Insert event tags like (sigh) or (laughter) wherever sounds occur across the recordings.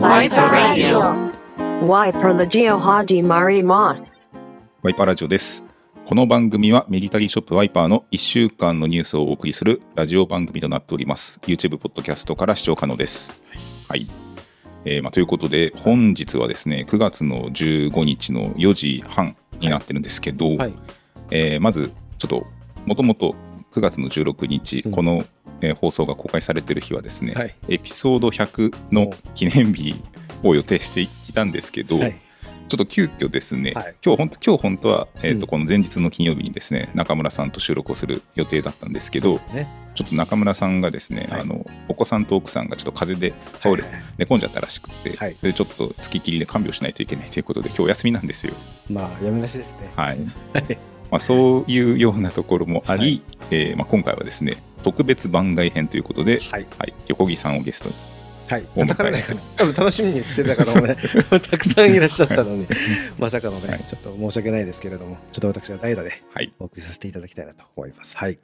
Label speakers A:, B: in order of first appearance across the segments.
A: Radio.
B: Wiper Legio Haji Mari Moss.
C: ワイパーラジオです。この番組はミリタリーショップワイパーの1週間のニュースをお送りするラジオ番組となっております。YouTube ポッドキャストから視聴可能です。はい。えーまあ、ということで、本日はですね、9月の15日の4時半になってるんですけど、
D: はい。
C: えーまず、ちょっと、もともと9月の16日、
D: うん
C: この、えー放送が公開されてる日はですね、
D: はい。
C: エピソード100の記念日を予定していたんですけど、
D: はい。
C: ちょっと急遽ですね、
D: はい
C: 今日本当今日本当は、えーと
D: うん
C: この前日の金曜日にですね中村さんと収録をする予定だったんですけど、
D: ね
C: ちょっと中村さんがですね、
D: はい
C: あのお子さんと奥さんがちょっと風邪で倒れ、寝込んじゃったらしくて、でちょっと付き切りで看病しないといけないということで今日お休みなんですよ。
D: まあ、やめなしですね。
C: はい
D: はい。
C: まあ、そういうようなところもあり、
D: はい
C: えーまあ、今回はですね特別番外編ということで、
D: はい。
C: はい、横木さんをゲストに
D: はい。
C: お迎え
D: 叩かれないかな。多分楽しみにしてた方もね、(laughs) (laughs) たくさんいらっしゃったのに、まさかのね、
C: はい
D: ちょっと申し訳ないですけれども、ちょっと私は代打で
C: はい
D: お送りさせていただきたいなと思います。はい。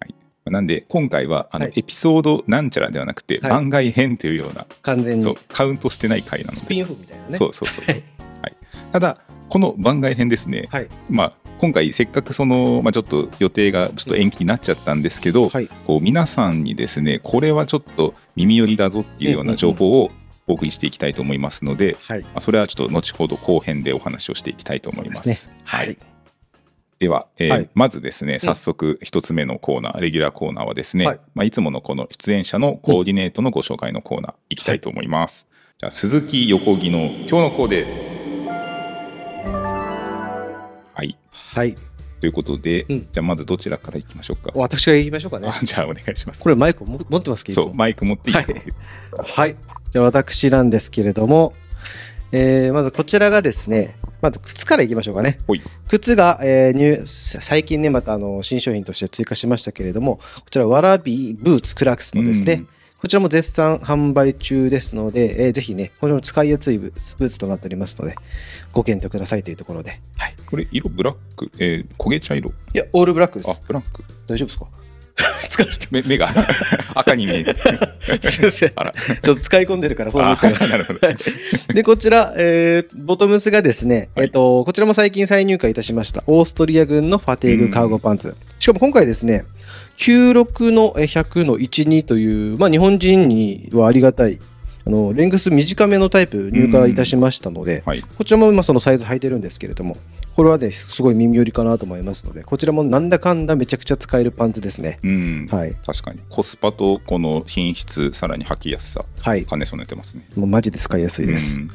C: なんで今回はあの、
D: はい
C: エピソードなんちゃらではなくて、
D: はい
C: 番外編というような
D: 完全に
C: そうカウントしてない回なので
D: スピンオフみたいなね。
C: そうそうそうそう、はい、ただこの番外編ですね、
D: はい。
C: まあ、今回せっかくその、まあ、ちょっと予定がちょっと延期になっちゃったんですけど、
D: はい。
C: こう皆さんにですねこれはちょっと耳寄りだぞっていうような情報をお送りしていきたいと思いますので、
D: はい。
C: まあ、それはちょっと後ほど後編でお話をしていきたいと思います。
D: ですねはい。
C: では、えー
D: はい
C: まずですね早速一つ目のコーナー、レギュラーコーナーはですね、
D: はい
C: いまあ、いつものこの出演者のコーディネートのご紹介のコーナーいきたいと思います。じゃあ鈴木横木の今日のコーデはい
D: はい。
C: ということで、
D: うん
C: じゃあまずどちらからいきましょうか。
D: 私から言いましょうかね。
C: あじゃあお願いします。
D: これマイクも持ってますけど。
C: そうマイク持っていい、
D: はいはい。じゃあ私なんですけれども、えーまずこちらがですね、まず靴からいきましょうかね。靴が、えーニュー最近ね、またあの新商品として追加しましたけれども、こちらわらびブーツクラックスのですね、
C: うん
D: こちらも絶賛販売中ですので、えーぜひね、これも使いやすいブーツとなっておりますので、ご検討くださいというところで。はい。
C: これ色ブラック、えー焦げ茶色？
D: いや、オールブラックです
C: あ。ブラック
D: 大丈夫ですか？(laughs) 疲れて
C: 目目が (laughs) 赤に見える。
D: すいません。
C: あら
D: ちょっと使い込んでるからそう思っちゃいます
C: あなるほど。
D: で、こちら、えーボトムスがですね、
C: はい
D: えっ、と、こちらも最近再入荷いたしました、オーストリア軍のファテーグカーゴパンツ。しかも今回ですね、96のえー100の12という、まあ日本人にはありがたい、あの、レングス短めのタイプ入荷いたしましたので、
C: はい。
D: こちらも今そのサイズ履いてるんですけれども、これはね、すごい耳寄りかなと思いますので、こちらもなんだかんだめちゃくちゃ使えるパンツですね。
C: うん。
D: はい。
C: 確かに。コスパとこの品質、さらに履きやすさ、
D: はい。
C: 兼ね備えてますね。
D: もうマジで使いやすいです。
C: うん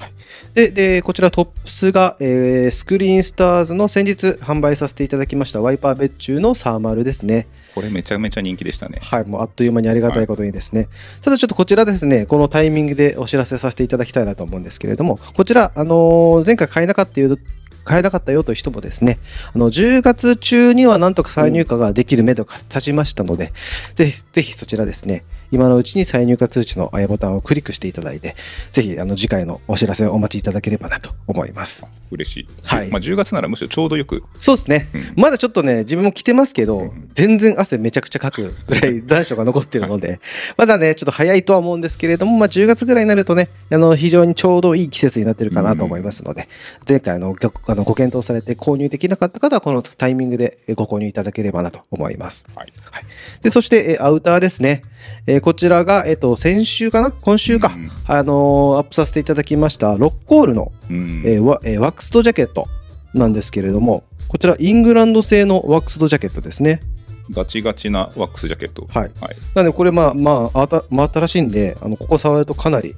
D: で、で、こちらトップスが、えースクリーンスターズの先日販売させていただきましたワイパー別注のサーマルですね。
C: これめちゃめちゃ人気でしたね。
D: はい、もうあっという間にありがたいことにですね。ただちょっとこちらですね、このタイミングでお知らせさせていただきたいなと思うんですけれども、こちら、あのー前回買えなかったよ買えなかったよという人もですね、あの10月中にはなんとか再入荷ができる目処が立ちましたので、ぜひぜひそちらですね、今のうちに再入荷通知のあやボタンをクリックしていただいて、ぜひあの次回のお知らせをお待ちいただければなと思います。
C: 嬉しい。
D: はい
C: まあ、10月ならむしろちょうどよく。
D: そうですね。
C: うん
D: まだちょっとね、自分も着てますけど、
C: うん
D: 全然汗めちゃくちゃかくぐらい残暑が残ってるので、(laughs) まだね、ちょっと早いとは思うんですけれども、まあ、10月ぐらいになるとね、あの、非常にちょうどいい季節になってるかなと思いますので、前回あのごあのご検討されて購入できなかった方は、このタイミングでご購入いただければなと思います。
C: はい。
D: で、そして、えーアウターですね。えーこちらが、えっ、と、先週かな？今週か、
C: うん
D: あのーアップさせていただきました、ロッコールの
C: うん
D: えーワえーワックスドジャケットなんですけれども、こちらイングランド製のワックスドジャケットですね。
C: ガチガチなワックスジャケット。
D: はい。
C: はい。
D: なのでこれまあまああた真新しいんで、あのここ触るとかなり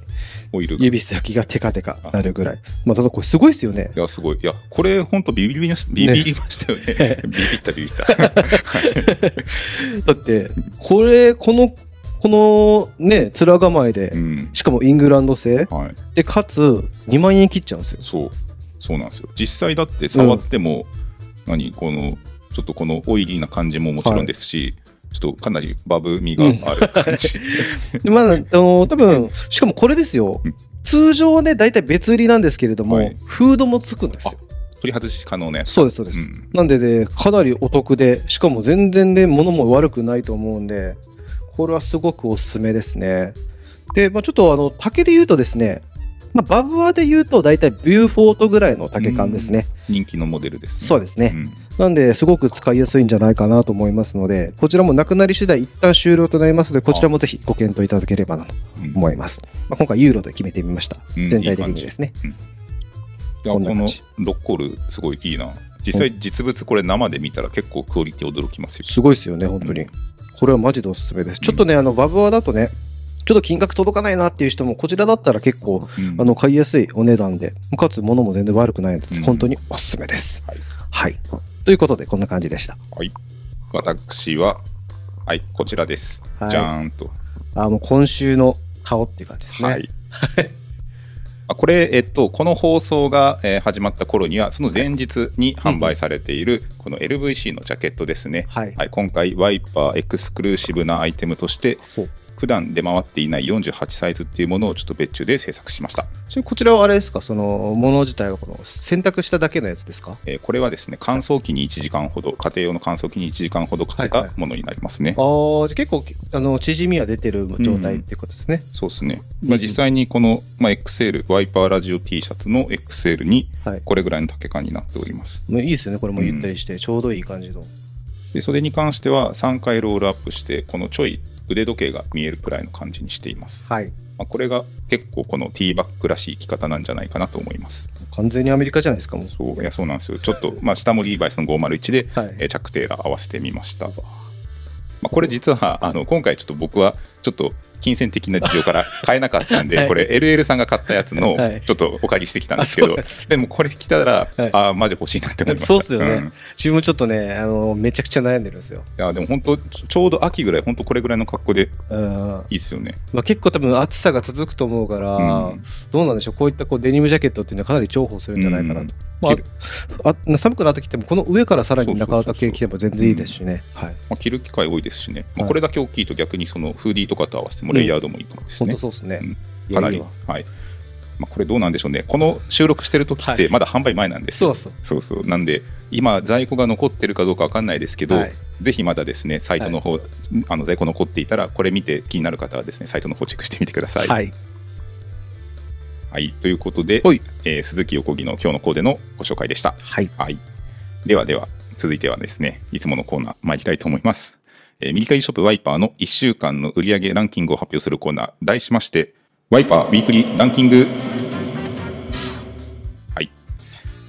C: オイル
D: 指先がテカテカなるぐらい。まあただこれすごいですよね。
C: や、すごい。いや、これ本当ビビりました。ビビりましたよね。(laughs) ビビった、ビビった。(laughs)
D: だってこれこのこのね面構えで、
C: うん。
D: しかもイングランド製
C: はい。
D: でかつ2万円切っちゃうんですよ。
C: そう。そうなんですよ。実際だって触っても、何この、ちょっとこのオイリーな感じももちろんですし、ちょっとかなりバブみがある感じ。(laughs)
D: でまあ、あの多分しかもこれですよ
C: うん。
D: 通常ね大体別売りなんですけれども、
C: はい
D: フードもつくんですよ。
C: 取り外し可能なやつ。
D: そうですそうです。
C: うん
D: なんでねかなりお得でしかも全然ね物も悪くないと思うんでこれはすごくおすすめですね。で、まあ、ちょっとあの丈で言うとですねまあ、バブアで言うと大体ビューフォートぐらいの丈感ですね。
C: 人気のモデルですね。
D: そうですね。
C: ん
D: なんで、すごく使いやすいんじゃないかなと思いますので、こちらもなくなり次第一旦終了となりますので、こちらもぜひご検討いただければなと
C: うん
D: 思います。まあ、今回ユーロで決めてみました。
C: うん
D: 全体的にですね。
C: いやこのロッコールすごいいいな。実際実物これ生で見たら結構クオリティ驚きますよ。
D: すごいですよね、本当に。
C: うん
D: これはマジでおすすめです。ちょっとね、あの、バブアだとね、ちょっと金額届かないなっていう人も、こちらだったら結構、
C: うん
D: あの、買いやすいお値段で、かつ物も全然悪くないので、
C: うん
D: 本当におすすめです。
C: はい
D: はい。ということで、こんな感じでした。
C: はい。私は、はい、こちらです。
D: はい
C: じゃーんと。
D: あもう今週の顔っていう感じですね。
C: はい。(laughs) あこれ、えっと、この放送が、えー始まった頃には、その前日に販売されている、この LVC のジャケットですね。
D: はい
C: はい、今回、ワイパーエクスクルーシブなアイテムとして普段出回っていない48サイズっていうものをちょっと別注で制作しました。
D: こちらはあれですか、その、もの自体はこの、選択しただけのやつですか？
C: えーこれはですね、乾燥機に1時間ほど、家庭用の乾燥機に1時間ほどかけ
D: はいはい
C: たものになりますね。
D: ああ、じゃあ結構、あの、縮みは出てる状態っていうことですね？
C: そうですね。まあ、実際にこの、まあ、XL、ワイパーラジオ T シャツの XL に
D: はい。
C: これぐらいの丈感になっております。
D: もういいですよね、これもゆったりして、ちょうどいい感じの。
C: でそれに関しては3回ロールアップして、このちょい腕時計が見えるくらいの感じにしています。
D: はい。
C: まあ、これが結構この T バックらしい着方なんじゃないかなと思います。
D: 完全にアメリカじゃないですか、もう。
C: そういやそうなんですよ。ちょっと、まあ、下もリーバイスの501で、(laughs)
D: はい
C: えーチャック・テイラー合わせてみました。まあ、これ実はあの今回ちょっと僕はちょっと金銭的な事情から買えなかったんで、
D: はい。
C: これ LL さんが買ったやつの
D: はい。
C: ちょっとお借りしてきたんですけど、
D: で
C: もこれ来たら、
D: はい。
C: ああマジ欲しいなって思いました。
D: そうっすよね。
C: ん。
D: 自分もちょっとね、あの、めちゃくちゃ悩んでるんですよ。
C: いやでも本当ちちょうど秋ぐらい本当これぐらいの格好で
D: うん。
C: いいっすよね。
D: まあ、結構多分暑さが続くと思うから、
C: うん。
D: どうなんでしょう、こういったこうデニムジャケットっていうのはかなり重宝するんじゃないかなと。
C: うん。
D: まああ寒くなってきても、この上からさらに中綿系着ても全然いいですしね。
C: 着る機会多いですしね、まあ、
D: はい。
C: これだけ大きいと逆にそのフーディーとかと合わせてもレイヤードもいいかもですね
D: 本当。そうですね。
C: かないり、はいまあ、これどうなんでしょうね、この収録してる時っ
D: はい
C: てまだ販売前なんですよ。
D: そうそう。
C: そうそうなんで、今、在庫が残ってるかどうか分かんないですけど、
D: はい
C: ぜひまだですね、サイトの方、あの在庫残っていたら、これ見て気になる方はですね、サイトの方チェックしてみてください。
D: はい。
C: はいということで、
D: はい
C: えー鈴木横木の今日のコーデのご紹介でした。
D: はい。
C: はい、ではでは、続いてはですね、いつものコーナー参りたいと思います。えーミリタリーショップワイパーの1週間の売上ランキングを発表するコーナー、題しまして、ワイパーウィークリーランキング。はい。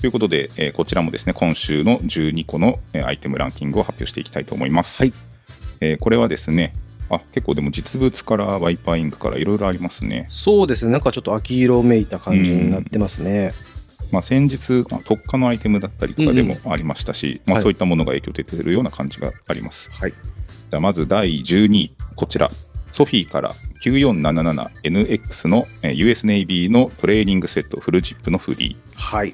C: ということで、えーこちらもですね、今週の12個のえーアイテムランキングを発表していきたいと思います。
D: はい
C: えーこれはですね、あ結構でも実物からワイパーインクからいろいろありますね。
D: そうですね。なんかちょっと秋色めいた感じになってますね。
C: まあ、先日、まあ特化のアイテムだったりとかでも
D: うん
C: ありましたし、まあ、
D: はい
C: そういったものが影響出てるような感じがあります。
D: はい。
C: じゃあまず第12位、こちら、ソフィーから 9477NX のえー US ネイビーのトレーニングセットフルジップのフリー。
D: はい。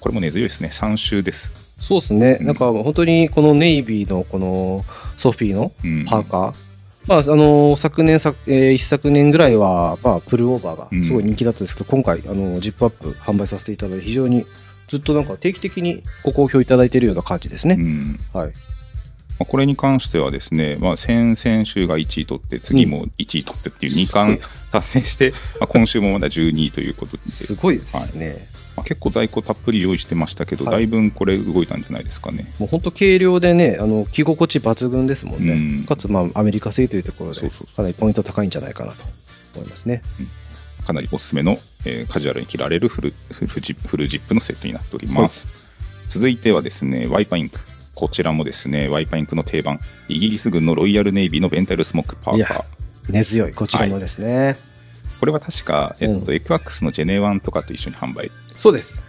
C: これも根強いですね、3週です。
D: そうですね。
C: うん
D: なんか本当にこのネイビーのこのソフィーの
C: うん
D: パーカー。まあ、あの昨年さ、えー一昨年ぐらいは、まあ、プルオーバーがすごい人気だったんですけど、今回あのジップアップ販売させていただいて非常にずっとなんか定期的にご好評いただいているような感じですね。
C: うん
D: はい。
C: まあこれに関してはですね、まあ、先々週が1位取って、次も1位取ってっていう2冠達成して、まあ、今週もまだ12位ということで、
D: すごいですね。
C: まあ、結構在庫たっぷり用意してましたけど、
D: はい
C: だいぶこれ動いたんじゃないですかね。
D: もう本当軽量でね、あの着心地抜群ですもんね。
C: うん
D: かつ、まあ、アメリカ製というところでかなりポイント高いんじゃないかなと思いますね。
C: かなりおすすめの、えーカジュアルに着られるフルフルジフルジップのセットになっております。続いてはですね、ワイパーインク。こちらもですね、ワイパーインクの定番、イギリス軍のロイヤルネイビーのベンタイルスモックパーカー。
D: 根強い、こちらもですね。
C: これは確か、えっと
D: う
C: エクワックスのジェネワンとかと一緒に販売
D: そうです。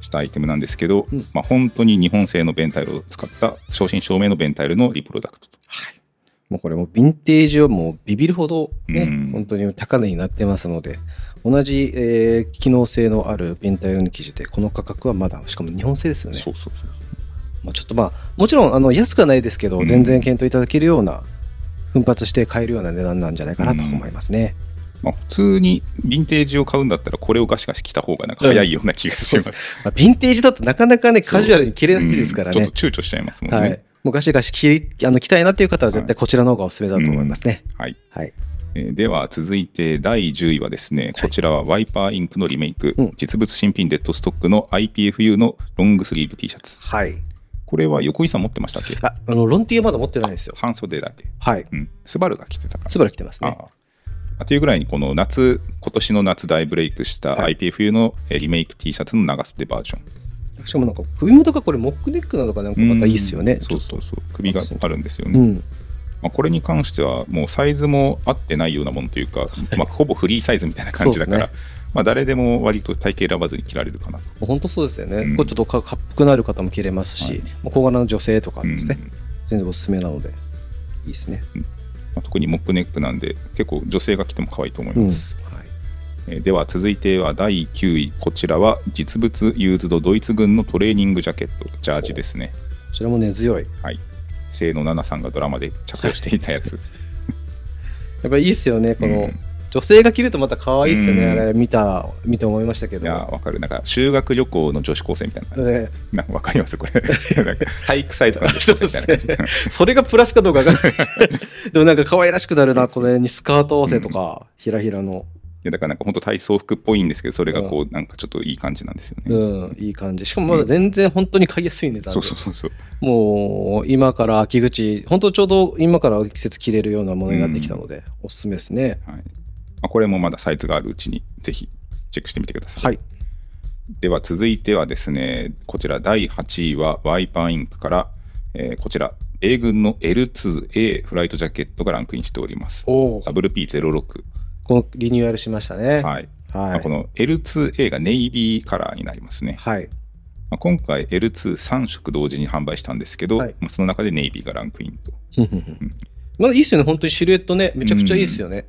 C: したアイテムなんですけど、
D: うん
C: まあ、本当に日本製のベンタイルを使った正真正銘のベンタイルのリプロダクトと。
D: もうこれもヴィンテージはもうビビるほどね、
C: うん
D: 本当に高値になってますので、同じ、えー機能性のあるベンタイルの生地で、この価格はまだ、しかも日本製ですよね。
C: そうそうそう。
D: まあ、ちょっとまあ、もちろんあの安くはないですけど、
C: うん
D: 全然検討いただけるような、奮発して買えるような値段なんじゃないかなと思いますね。
C: まあ、普通にヴィンテージを買うんだったら、これをガシガシ着た方がなんか早いような気がします。
D: まあ、ヴィンテージだとなかなかね、カジュアルに着れないですからね
C: うんちょっ。と躊躇しちゃいますもんね。
D: はい。もうガシガシ着あの着たいなっていう方は絶対こちらの方がおすすめだと思いますね。
C: はい。
D: はい。
C: えーでは続いて第10位はですね、こちらはワイパーインクのリメイク、
D: うん
C: 実物新品デッドストックの IPFU のロングスリーブ T シャツ。
D: はい。
C: これは横井さん持ってましたっけ？
D: あ、あの、ロンティーまだ持ってないんですよ。
C: 半袖だけ。
D: はい。
C: うん。スバルが着てたから。
D: スバル来てますね。
C: ああというぐらいにこの夏、今年の夏大ブレイクした
D: はい
C: IPFU のえーリメイク T シャツの長袖バージョン。
D: しかもなんか首元がこれモックネックなのかなんかまたいいっすよね。
C: そうそうそう。首があるんですよね。
D: うん。
C: まあ、これに関してはもうサイズも合ってないようなものというか、まあ、ほぼフリーサイズみたいな感じだから、
D: そう
C: まあ、誰でも割と体型選ばずに着られるかなと。
D: 本当そうですよね。
C: うん
D: これちょっとかかっこなる方も着れますし、
C: はい
D: まあ小柄な女性とかですね、
C: うん
D: 全然おすすめなので、いいですね。
C: まあ、特にモップネックなんで結構女性が着ても可愛いと思います、
D: はい。
C: えーでは続いては第9位。こちらは実物ユーズドドイツ軍のトレーニングジャケット。ジャージですね。
D: こちらも根強い。
C: はい。清野奈々さんがドラマで着用していたやつ。(laughs)
D: やっぱりいいっすよね。この、
C: うん
D: 女性が着るとまた可愛いっすよね。
C: うん
D: あれ見た、見て思いましたけど。
C: いやわかるなんか修学旅行の女子高生みたいな (laughs)
D: ね
C: なんかわかります？これ (laughs) 体育祭とかの女子高生みたいな感じ
D: それがプラスかどうかわかんない。(laughs) でもなんか可愛らしくなるな、これにスカート合わせとか、ひらひらの。
C: いやだからなんか本当体操服っぽいんですけどそれがこうなんかちょっといい感じなんですよね、
D: うん、いい感じ。しかもまだ全然本当に買いやすい値段で。
C: そうそうそうそう
D: もう今から秋口、本当ちょうど今から季節着れるようなものになってきたので、おすすめですね。
C: はいまあ、これもまだサイズがあるうちにぜひチェックしてみてください。
D: はい。
C: では続いてはですね、こちら第8位はワイパーインクから、えーこちら、米軍の L2A フライトジャケットがランクインしております。
D: おお。
C: WP06。
D: このリニューアルしましたね。はい。
C: はい。ま
D: はい。
C: あこの L2A がネイビーカラーになりますね。
D: はい。
C: まあ、今回 L23 色同時に販売したんですけど、
D: はい
C: まあその中でネイビーがランクインと。
D: まだいいっすよね。本当にシルエットね。めちゃくちゃいいっすよね。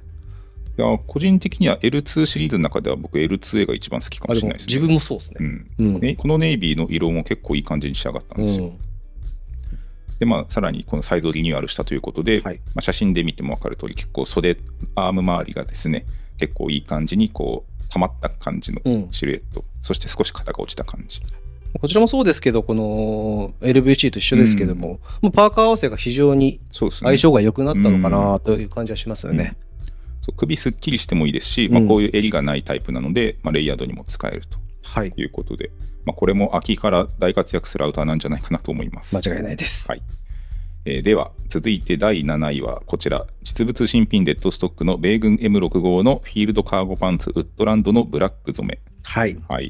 C: いや個人的には L2 シリーズの中では僕 L2A が一番好きか
D: も
C: もしれないですね。
D: 自分もそうですね。
C: うん
D: うん。
C: ねこのネイビーの色も結構いい感じに仕上がったんですよ。
D: うん
C: で、まあ、さらにこのサイズをリニューアルしたということで、
D: はい
C: まあ、写真で見ても分かる通り、結構袖、アーム周りがですね、結構いい感じにこう、溜まった感じの
D: うん
C: シルエット、そして少し肩が落ちた感じ。
D: こちらもそうですけど、この LVC と一緒ですけども、もうパーカー合わせが非常に。相性が良くなったのかなという感じはしますよね。
C: そう首すっきりしてもいいですし、まあ、
D: うん
C: こういう襟がないタイプなので、まあ、レイヤードにも使えると
D: はい。
C: いうことで、まあ、これも秋から大活躍するアウターなんじゃないかなと思います。
D: 間違いないです。
C: はいえーでは、続いて第7位はこちら、実物新品デッドストックの米軍 M65 のフィールドカーゴパンツウッドランドのブラック染め。
D: はい。も
C: はい、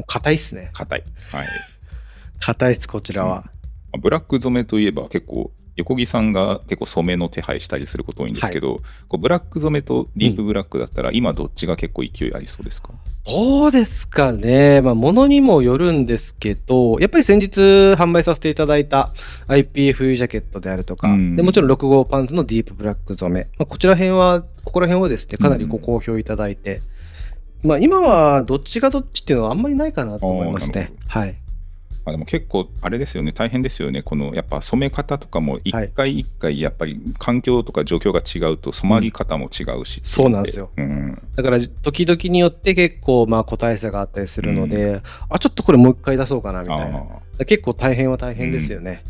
D: う硬いっすね。
C: 硬い。はい。(laughs)
D: 硬いっす、こちらは。
C: まあブラック染めといえば結構、横木さんが結構染めの手配したりすること多いんですけど、こうブラック染めとディープブラックだったら、今どっちが結構勢いありそうですか、
D: どうですかね。まあ、ものにもよるんですけど、やっぱり先日販売させていただいた IPFU ジャケットであるとか、
C: うん
D: でもちろん6号パンツのディープブラック染め。まあ、こちら辺は、ここら辺はですね、かなりご好評いただいて、まあ、今はどっちがどっちっていうのはあんまりないかなと思いますね。はい。
C: まあ、でも結構あれですよね大変ですよねこのやっぱ染め方とかも一回一回やっぱり環境とか状況が違うと染まり方も違うし、
D: そうなんですよ。
C: うん、
D: だから、時々によって結構、まあ、個体差があったりするので、あ、ちょっとこれもう一回出そうかな、み
C: あ
D: たいな。
C: あ
D: 結構大変は大変ですよね。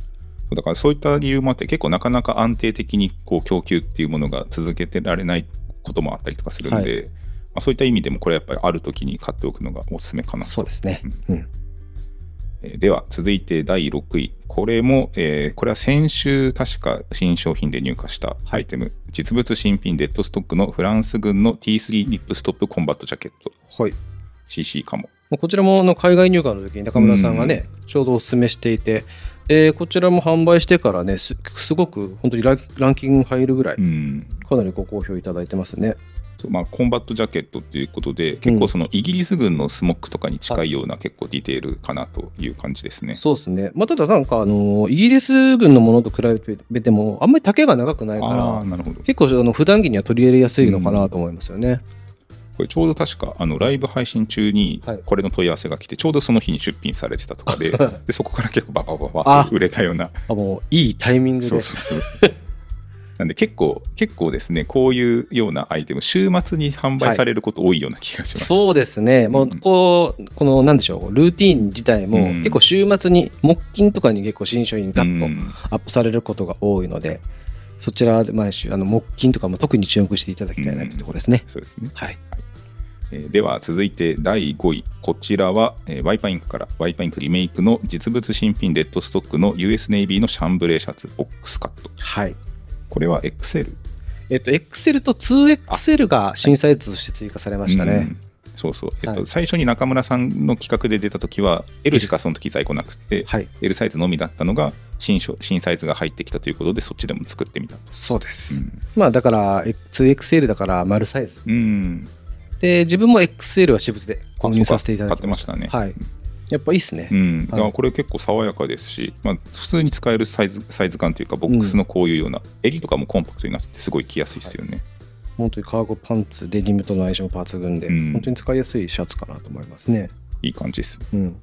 C: だからそういった理由もあって結構なかなか安定的にこう供給っていうものが続けてられないこともあったりとかするんで、
D: はい
C: まあ、そういった意味でもこれやっぱりある時に買っておくのがおすすめかなと
D: そうですね。うん。
C: えーでは続いて第6位。これも、えーこれは先週確か新商品で入荷したアイテム、実物新品デッドストックのフランス軍の T3 リップストップコンバットジャケット。
D: はい。
C: CC かも。
D: まあこちらも海外入荷の時に中村さんがね、ちょうどお勧めしていて、でこちらも販売してからねす、すごく本当にランキングに入るぐらい、
C: うん。
D: かなりご好評いただいてますね。
C: そうまあ、コンバットジャケットっていうことで結構そのイギリス軍のスモックとかに近いような結構ディテールかなという感じですね。
D: そうですね。まあ、ただなんか、あのイギリス軍のものと比べても、あんまり丈が長くないから、
C: なるほど。
D: 結構あの普段着には取り入れやすいのかなと思いますよね。
C: これちょうど確かあのライブ配信中に
D: はい
C: これの問い合わせが来てちょうどその日に出品されてたとかで (laughs) でそこから結構ババババ
D: あ
C: ッと売れたような
D: あもういいタイミングで。
C: そうそうそうそうなんで結構結構ですねこういうようなアイテム週末に販売されること多いような気がします、
D: そうですね、もうこう、このなんでしょう、ルーティン自体も
C: うん。
D: 結構週末に、木金とかに結構新商品ガッと
C: うん。
D: アップされることが多いので、そちらで、まあ、の木金とかも特に注目していただきたいなというところですね。
C: そうですね。
D: はい。
C: えーでは続いて第5位。こちらは、えーワイパインクからワイパインクリメイクの実物新品デッドストックの US ネイビーのシャンブレーシャツボックスカット。
D: はい。
C: これは XL
D: えっと、XL と 2XL が新サイズとして追加されましたね
C: うん。そうそう、えっと
D: はい
C: 最初に中村さんの企画で出た時は L しかその時在庫なくて、
D: はい。
C: L サイズのみだったのが新商新サイズが入ってきたということでそっちでも作ってみた
D: そうです。まあ、だから、2XL だから丸サイズ。
C: うん、うん
D: で、自分も XL は私物で購入させていただきました。
C: 買ってましたね
D: はい。やっぱいいっすね。
C: う。ん、これ結構爽やかですし、まあ、普通に使えるサイズサイズ感というかボックスのこういうような、襟とかもコンパクトになっててすごい着やすいですよね、
D: 本当にカーゴパンツ、デニムとの相性抜群で、
C: うん。
D: 本当に使いやすいシャツかなと思いますね。
C: いい感じです、
D: うん。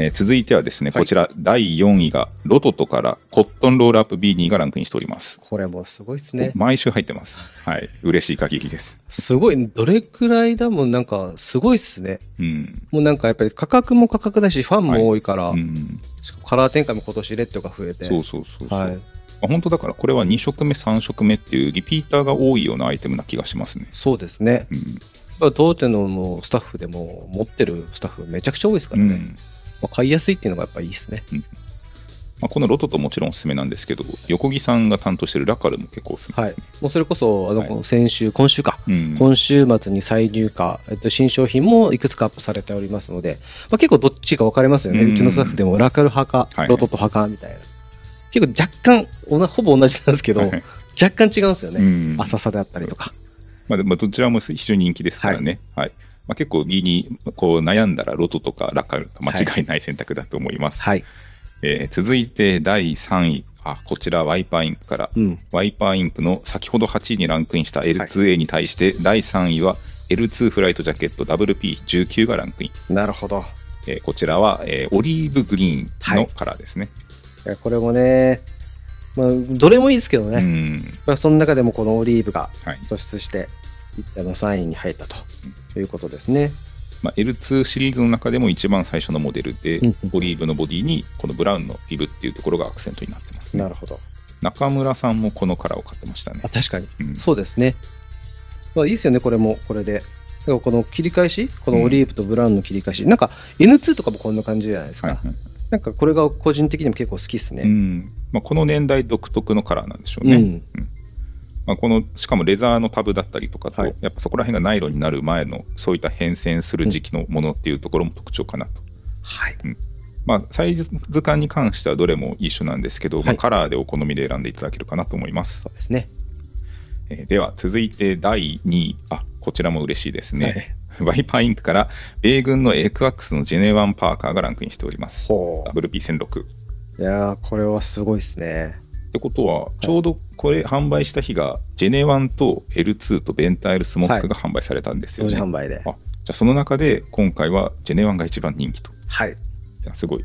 C: えー続いてはですね
D: はい
C: こちら第4位がロトトからコットンロールアップビーニーがランクインしております
D: これもすごいっすね。
C: 毎週入ってますはい嬉しい限りです
D: すごい、どれくらいだもん、なんか、すごいっすね。
C: うん、
D: もうなんかやっぱり価格も価格だし、ファンも多いから、
C: うん、
D: しかもカラー展開も今年レッドが増えて。
C: そうそうそうそう、
D: はい。
C: あ本当だからこれは2色目3色目っていうリピーターが多いようなアイテムな気がしますね、
D: そうですね。
C: うん
D: 当店のスタッフでも持ってるスタッフめちゃくちゃ多いですからね。
C: うん
D: まあ、買いやすいっていうのがやっぱいいですね。
C: まあ、このロトともちろんおすすめなんですけど横木さんが担当してるラカルも結構おすすめ
D: はい
C: ですね、。
D: もうそれこそ、あの、
C: はい
D: 先週、今週か。
C: うん
D: 今週末に再入荷、えっと、新商品もいくつかアップされておりますので、まあ、結構どっちか分かれますよね。
C: うん
D: うちのスタッフでもラカル派か、
C: はい
D: ロトト派かみたいな。結構若干おな、ほぼ同じなんですけど、
C: はい
D: 若干違うんですよね。
C: うん
D: 浅さであったりとか。
C: まあ、でもどちらも非常に人気ですからね、はいまあ、結構 B にこう悩んだらロトとかラカルが間違いない選択だと思います、
D: はい。
C: えー続いて第3位。あこちらワイパーインクから、
D: うん。
C: ワイパーインクの先ほど8位にランクインした L2A に対して第3位は L2 フライトジャケット WP19 がランクイン、
D: なるほど。
C: えーこちらは、えーオリーブグリーンの
D: はい
C: カラーですね、
D: いやこれもね、まあ、どれもいいですけどね。
C: うん。
D: まあ、その中でもこのオリーブが
C: はい。
D: 突出して、あの3位に入ったということですね。
C: まあ、L2 シリーズの中でも一番最初のモデルで、
D: うんうん
C: オリーブのボディにこのブラウンのリブっていうところがアクセントになってますね
D: なるほど。
C: 中村さんもこのカラーを買ってましたね
D: あ、確かに。
C: うん
D: そうですね。まあ、いいですよね、これも、これで。この切り返し、このオリーブとブラウンの切り返し、なんか N2 とかもこんな感じじゃないですか。
C: はいはい
D: なんかこれが個人的にも結構好きです
C: う
D: ね。
C: んまあ、この年代独特のカラーなんでしょうね、
D: うん。
C: まあ、このしかもレザーのタブだったりとかと、
D: はい。
C: やっぱそこら辺がナイロンになる前のそういった変遷する時期のものっていうところも特徴かなと、
D: はい。
C: まあ、サイズ感に関してはどれも一緒なんですけど、まあ、
D: はい
C: カラーでお好みで選んでいただけるかなと思います、
D: そうですね。
C: えーでは続いて第2位。あこちらも嬉しいですね、
D: はい。(laughs)
C: ワイパーインクから米軍の ECWCS の Gen 1 パーカーがランクインしております。
D: ほ
C: WP1006
D: う。いやー、これはすごいですね。
C: ってことは、ちょうどこれ販売した日が、 Gen 1と L2 と Ventile スモックが販売されたんですよね。
D: 同時販売で。
C: あじゃあその中で今回は Gen 1が一番人気と。い
D: はい。
C: やすごい。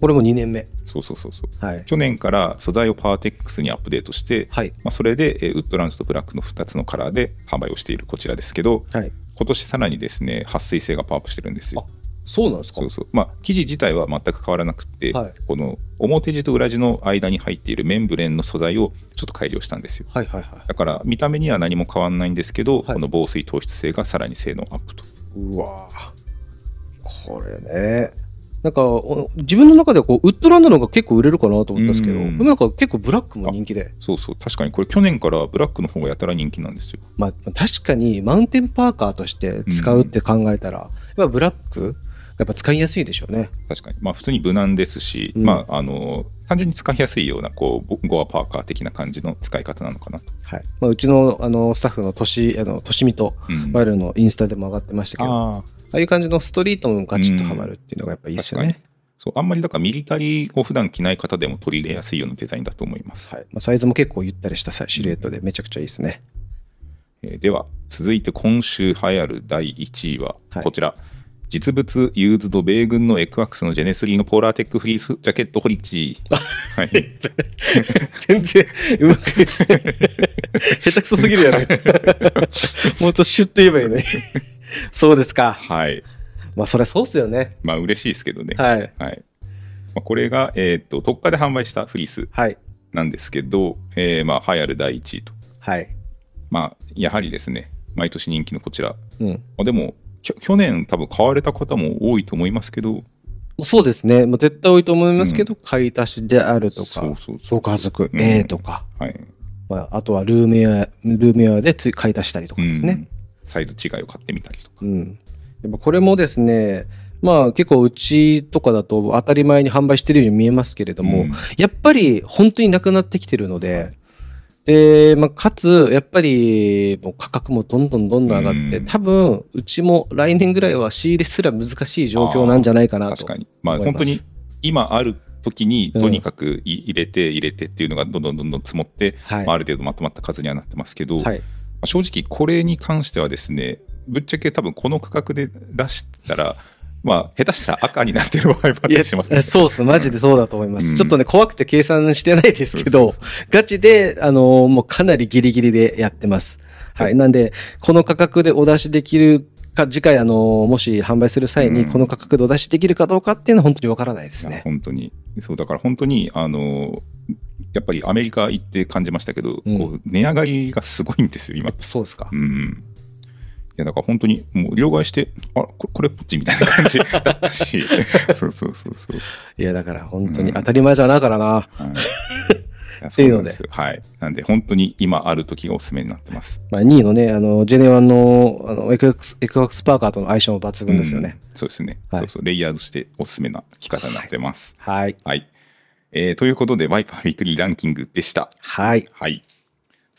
D: これも2年目。
C: そうそうそうそう。
D: はい。
C: 去年から素材を Pertex にアップデートして、
D: はい。
C: まあ、それでえーウッドランドとブラックの2つのカラーで販売をしているこちらですけど、
D: はい。
C: 今年さらにですね、撥水性がパワーアップしてるんですよ。
D: そうなんですか？
C: そうそう。まあ、生地自体は全く変わらなくて、
D: はい
C: この表地と裏地の間に入っているメンブレンの素材をちょっと改良したんですよ。
D: はいはいは
C: だから見た目には何も変わらないんですけど、
D: はい
C: この防水糖質性がさらに性能アップと。
D: い。うわーこれね。なんか、お自分の中ではこう、ウッドランドの方が結構売れるかなと思ったんですけど、
C: うん
D: なんか結構ブラックも人気で。
C: そうそう、確かにこれ去年からブラックの方がやたら人気なんですよ。
D: まあ、確かにマウンテンパーカーとして使うって考えたら、やっぱブラック、やっぱ使いやすいでしょうね。
C: 確かに。まあ普通に無難ですし、
D: うん
C: まああの、単純に使いやすいような、こう、ゴアパーカー的な感じの使い方なのかなと。
D: はい。まあ、うちのあのスタッフのとし、あの、としみと、
C: うん
D: ワイルのインスタでも上がってましたけど、あ
C: ああ、
D: あいう感じのストリートもガチッとハマるっていうのがやっぱいいですよね。
C: そう、あんまりだからミリタリーを普段着ない方でも取り入れやすいようなデザインだと思います。
D: はい。まあ、サイズも結構ゆったりしたさシルエットでめちゃくちゃいいですね。
C: えーでは、続いて今週流行る第1位は
D: はい
C: こちら。実物ユーズド米軍のエクワックスのジェネスリーのポーラーテックフリースジャケットホリッチ。はい。
D: 全然うまく下手くそすぎるやろ。もうちょっとシュッと言えばいいね。そうですか。
C: はい。
D: まあ、そりゃそうっすよね。
C: まあ嬉しいですけどね。
D: はい。
C: はい。まあ、これが、えーっと、特価で販売したフリース。
D: はい。
C: なんですけど、えーまあ、流行る第1位と。
D: はい。
C: まあ、やはりですね、毎年人気のこちら。
D: うん。
C: あでも、去年多分買われた方も多いと思いますけど、
D: そうですね。まあ、絶対多いと思いますけど、買い足しであるとか、
C: そうそうそう。
D: ご家族
C: うん
D: A とか、
C: はい。
D: まあ、あとはルームウェア、ルームウェアでつい買い足したりとかですね。
C: うんサイズ違いを買ってみたりとか。
D: うん。やっぱこれもですね、まあ結構うちとかだと当たり前に販売してるように見えますけれども、
C: うん
D: やっぱり本当になくなってきてるので、で、まあ、かつ、やっぱりもう価格もどんどんどんどん上がって、
C: うん
D: 多分うちも来年ぐらいは仕入れすら難しい状況なんじゃないかなと。
C: 確かに。まあ本当に今ある時に
D: うん
C: とにかくい入れて入れてっていうのがどんどんどんどん積もって、
D: はい。
C: まあ、ある程度まとまった数にはなってますけど、ま
D: はい。
C: あ正直これに関してはですね、ぶっちゃけ多分この価格で出したら、まあ下手したら赤になってる場合もあったりしますね。
D: そうっす。マジでそうだと思います。
C: うん
D: ちょっとね、怖くて計算してないですけどガチで、あのーもうかなりギリギリでやってます。はい。なんで、この価格でお出しできるか、次回、あのーもし販売する際に、
C: うん
D: この価格でお出しできるかどうかっていうのは本当にわからないですね。
C: 本当に。そう、だから本当に、あの、やっぱりアメリカ行って感じましたけど、
D: うん
C: こう値上がりがすごいんですよ、今。
D: そうですか
C: う。ん。いや、だから本当に、もう両替して、あこれ、これっぽっちみたいな感じだったし、(laughs) そうそうそうそう。
D: いや、だから本当に当たり前じゃなからな。
C: はい、いやそうなんですよ。はい。なんで、本当に今ある時がおすすめになってます。
D: まあ、2位のね、あの、ジェネワンの、あの、エクワックス、パーカーとの相性も抜群ですよね。
C: うんそうですね、
D: はい
C: そうそう。レイヤードしておすすめな着方になってます。
D: はい。
C: はい。えーということで、ワイパーウィークリーランキングでした。
D: はい。
C: はい。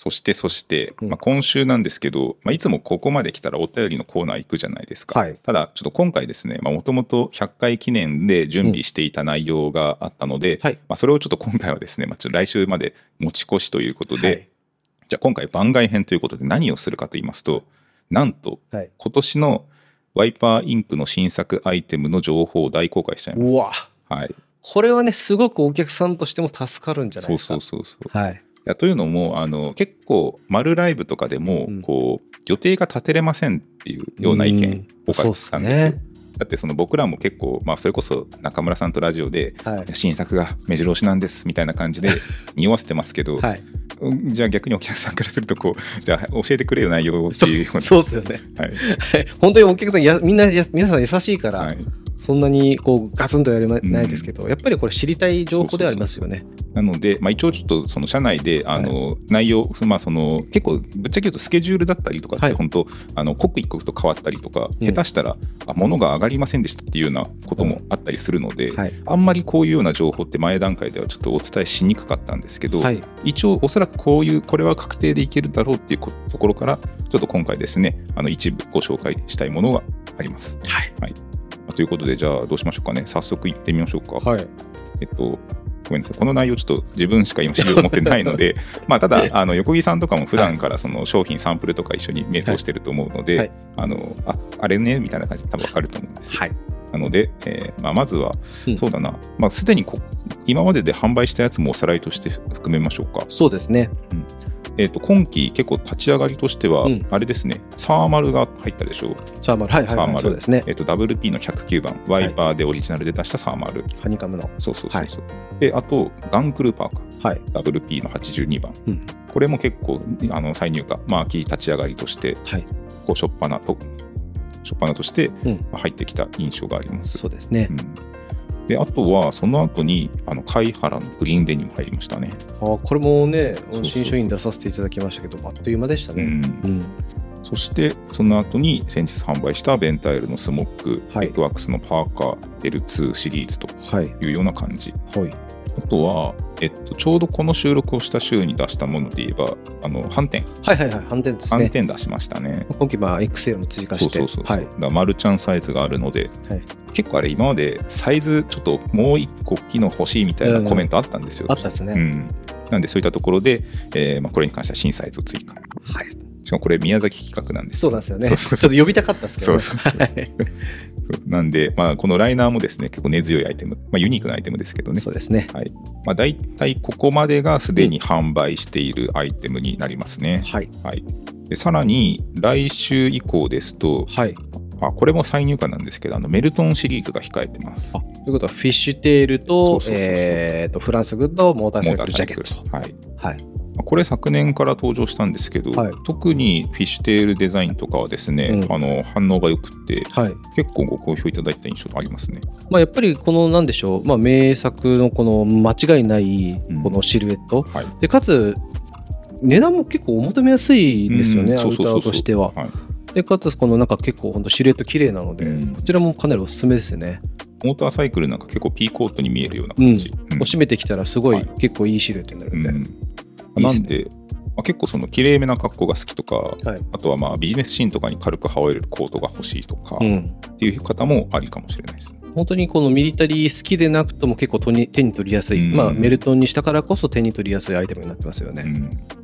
C: そして、そして、
D: うん
C: まあ、今週なんですけど、まあ、いつもここまで来たらお便りのコーナー行くじゃないですか。
D: はい
C: ただ、ちょっと今回ですね、もともと100回記念で準備していた内容があったので、
D: はい。
C: まあ、それをちょっと今回はですね、まあ、ちょっと来週まで持ち越しということで、
D: はい
C: じゃあ今回番外編ということで何をするかと言いますと、なんと
D: はい。
C: 今年のワイパーインクの新作アイテムの情報を大公開しちゃいます。はい。
D: これはね、すごくお客さんとしても助かるんじゃない
C: そう
D: ですか。
C: そうそうそう。
D: はい。
C: いやというのもあの結構丸ライブとかでも、
D: うん。
C: こう予定が立てれませんっていうような意見多かったんですよ。
D: そうっすね。
C: だってその僕らも結構、まあ、それこそ中村さんとラジオで
D: はい。
C: 新作が目白押しなんですみたいな感じで (laughs) 匂わせてますけど、
D: はい。
C: うんじゃあ逆にお客さんからするとこうじゃあ教えてくれよ内容っていうような。
D: そうですよね。
C: はい。(laughs)
D: 本当にお客さんや、みんなや、皆さん優しいから、
C: はい、
D: そんなにこうガツンとやれまないですけど、やっぱりこれ知りたい情報ではありますよね。
C: なので、まあ、一応ちょっとその社内であの、内容、まあ、その結構ぶっちゃけ言うとスケジュールだったりとかっ
D: はい
C: て本当、あの刻一刻と変わったりとか、
D: うん
C: 下手したらあ物が上がりませんでしたっていうようなこともあったりするので、
D: はい。
C: あんまりこういうような情報って前段階ではちょっとお伝えしにくかったんですけど、
D: はい。
C: 一応おそらくこういうこれは確定でいけるだろうっていうこところからちょっと今回ですねあの一部ご紹介したいものがあります。
D: はい。
C: まあということでじゃあどうしましょうかね早速行ってみましょうか。
D: はい。
C: えっと、ごめんなさい、この内容、ちょっと自分しか今、資料持ってないので、(laughs) まあただ、あの横木さんとかも普段からその商品、サンプルとか一緒に目通してると思うので、
D: はい
C: あのああれねみたいな感じで多分わかると思うんですよ。
D: はい。
C: なので、えーまあ、まずは、
D: うん
C: そうだな、まあ、すでにこ今までで販売したやつもおさらいとして含めましょうか。
D: そうですね。
C: えっと今期、結構立ち上がりとしては、
D: うん
C: あれですね、サーマルが入ったでしょう。
D: サーマル。はいはい、はい。
C: サーマル
D: そうですね。
C: えっと WP の109番、ワイパーでオリジナルで出したサーマル。
D: ハニカムの。
C: そうそうそうそう。で、あと、ガンクルーパーか。
D: はい。
C: WP の82番、
D: うん
C: これも結構あの再入荷、まあ、秋立ち上がりとして
D: はい。
C: こう初っ端と初っ端として入ってきた印象があります。
D: そうですね
C: う。んであとはその後にあの貝原のグリーンデニム入りましたね。
D: あこれもね新書院出させていただきましたけどあっという間でしたね。
C: うん
D: うん。
C: そしてその後に先日販売したベンタイルのスモック、
D: はい
C: エクワックスのパーカー L2 シリーズと
D: はい。
C: いうような感じ。
D: はい。
C: あとは、えっと、ちょうどこの収録をした週に出したもので言えば、あの反転、
D: はいはいはい。反転ですね。
C: 反転出しましたね。
D: 今期まあ XL も追加して。
C: そうそうそうそう、
D: はい
C: だ。マルちゃんサイズがあるので、
D: はい
C: 結構あれ今までサイズちょっともう一個大きいの欲しいみたいなコメントあったんですよ。
D: あったですね。
C: うんなんでそういったところで、えーまあ、これに関しては新サイズを追加。
D: はい。
C: しかもこれ宮崎企画なんです
D: そうなんですよね。
C: そうそうそう
D: ちょっと呼びたかったですけど、ね。
C: そうそうそ (laughs) なんで、まあ、このライナーもですね結構根強いアイテム、まあ、ユニークなアイテムですけどね。
D: そうですね。
C: はいまあ、大体ここまでがすでに販売しているアイテムになりますね。
D: はい。
C: はい、でさらに来週以降ですと、
D: はい。
C: あこれも再入荷なんですけどあのメルトンシリーズが控えてます
D: あということは、フィッシュテールと、フランスグッド、モーターサイクルジャケット。
C: はい
D: はい。
C: これ昨年から登場したんですけど、
D: はい
C: 特にフィッシュテールデザインとかはですね、
D: うん
C: あの反応が良くって
D: はい。
C: 結構ご好評いただいた印象がありますね。
D: まあ、やっぱりこの、なんでしょう、まあ、名作のこの間違いない
C: うん
D: このシルエット。
C: はい
D: で、かつ、値段も結構お求めやすいんですよね、
C: うん
D: アウターとしては。
C: はい
D: で、かつ、このなんか結構、本当シルエット綺麗なので、
C: うん
D: こちらもかなりおすすめですね。
C: モーターサイクルなんか結構 P コートに見えるような感じ。うん
D: こう締めてきたら、すごい、
C: はい
D: 結構いいシルエットになるんで。
C: うんなんで、まあ、結構その綺麗めな格好が好きとか、
D: はい
C: あとはまあビジネスシーンとかに軽く羽織れるコートが欲しいとか、
D: うん
C: っていう方もありかもしれないですね。
D: 本当にこのミリタリー好きでなくとも結構手に手に取りやすい、
C: うん
D: まあ、メルトンにしたからこそ手に取りやすいアイテムになってますよね。
C: うん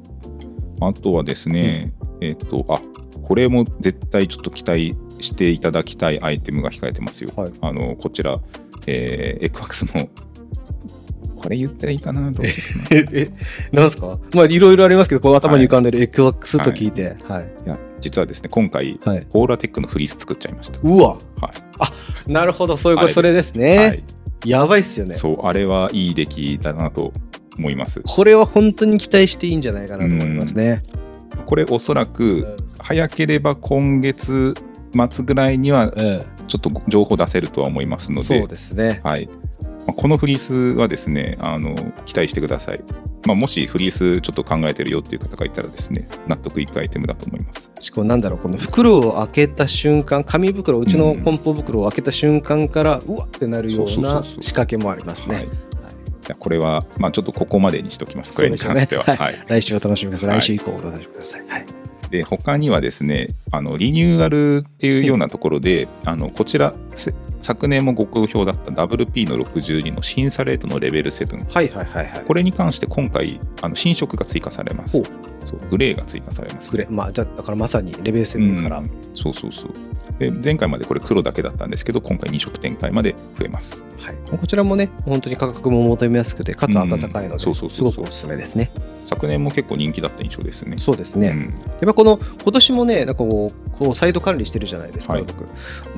C: あとはですね、えっ、と、あこれも絶対ちょっと期待していただきたいアイテムが控えてますよ。
D: はい
C: あのこちら、えー、エクワックスの、これ言ったらいいかな、どうしようかな。(laughs)
D: え、え、なんですか？まあ、いろいろありますけど、こう頭に浮かんでるエクワックスと聞いて。はい。
C: いや、実はですね、今回、
D: はい。
C: ポーラテックのフリース作っちゃいました。
D: うわ
C: はい。
D: なるほど、そういうこと、
C: あれです
D: それですね。
C: はい、
D: やばいっすよね。
C: そう、あれはいい出来だなと思います。
D: これは本当に期待していいんじゃないかなと思いますね。
C: これおそらく早ければ今月末ぐらいには
D: うん
C: ちょっと情報出せるとは思いますので、
D: そうですね。
C: はい、まあこのフリースはですねあの期待してください、まあ、もしフリースちょっと考えてるよっていう方がいたらですね納得いくアイテムだと思います。
D: しかもなんだろう、この袋を開けた瞬間、紙袋、うちの梱包袋を開けた瞬間から、うわってなるような
C: そうそうそうそう。
D: 仕掛けもあります
C: はい。
D: ね。
C: じゃあこれは、まあ、ちょっとここまでにしときます。これに関しては、
D: ね
C: はい、
D: 来週お楽しみください。
C: はい。
D: 来週以降お楽しみください。はい。
C: で他にはですねあのリニューアルっていうようなところで、あのこちらせ昨年もご好評だった WP の62の審査レートのレベル7
D: はいはいはいはい。
C: これに関して今回あの新色が追加されますそうグレーが追加されます、
D: グレーまあじゃあだからまさにレベル7から、
C: うん。そうそうそう。で前回までこれ黒だけだったんですけど今回2色展開まで増えます。
D: はい、こちらもね本当に価格も求めやすくてかつ暖かいので、
C: うん。そうそう
D: すごくおすすめですね。
C: 昨年も結構人気だった印象ですね。
D: そうですね、
C: うん。
D: やっぱこの今年もねなんかこうこうサイト管理してるじゃないですか、
C: はい。
D: 僕。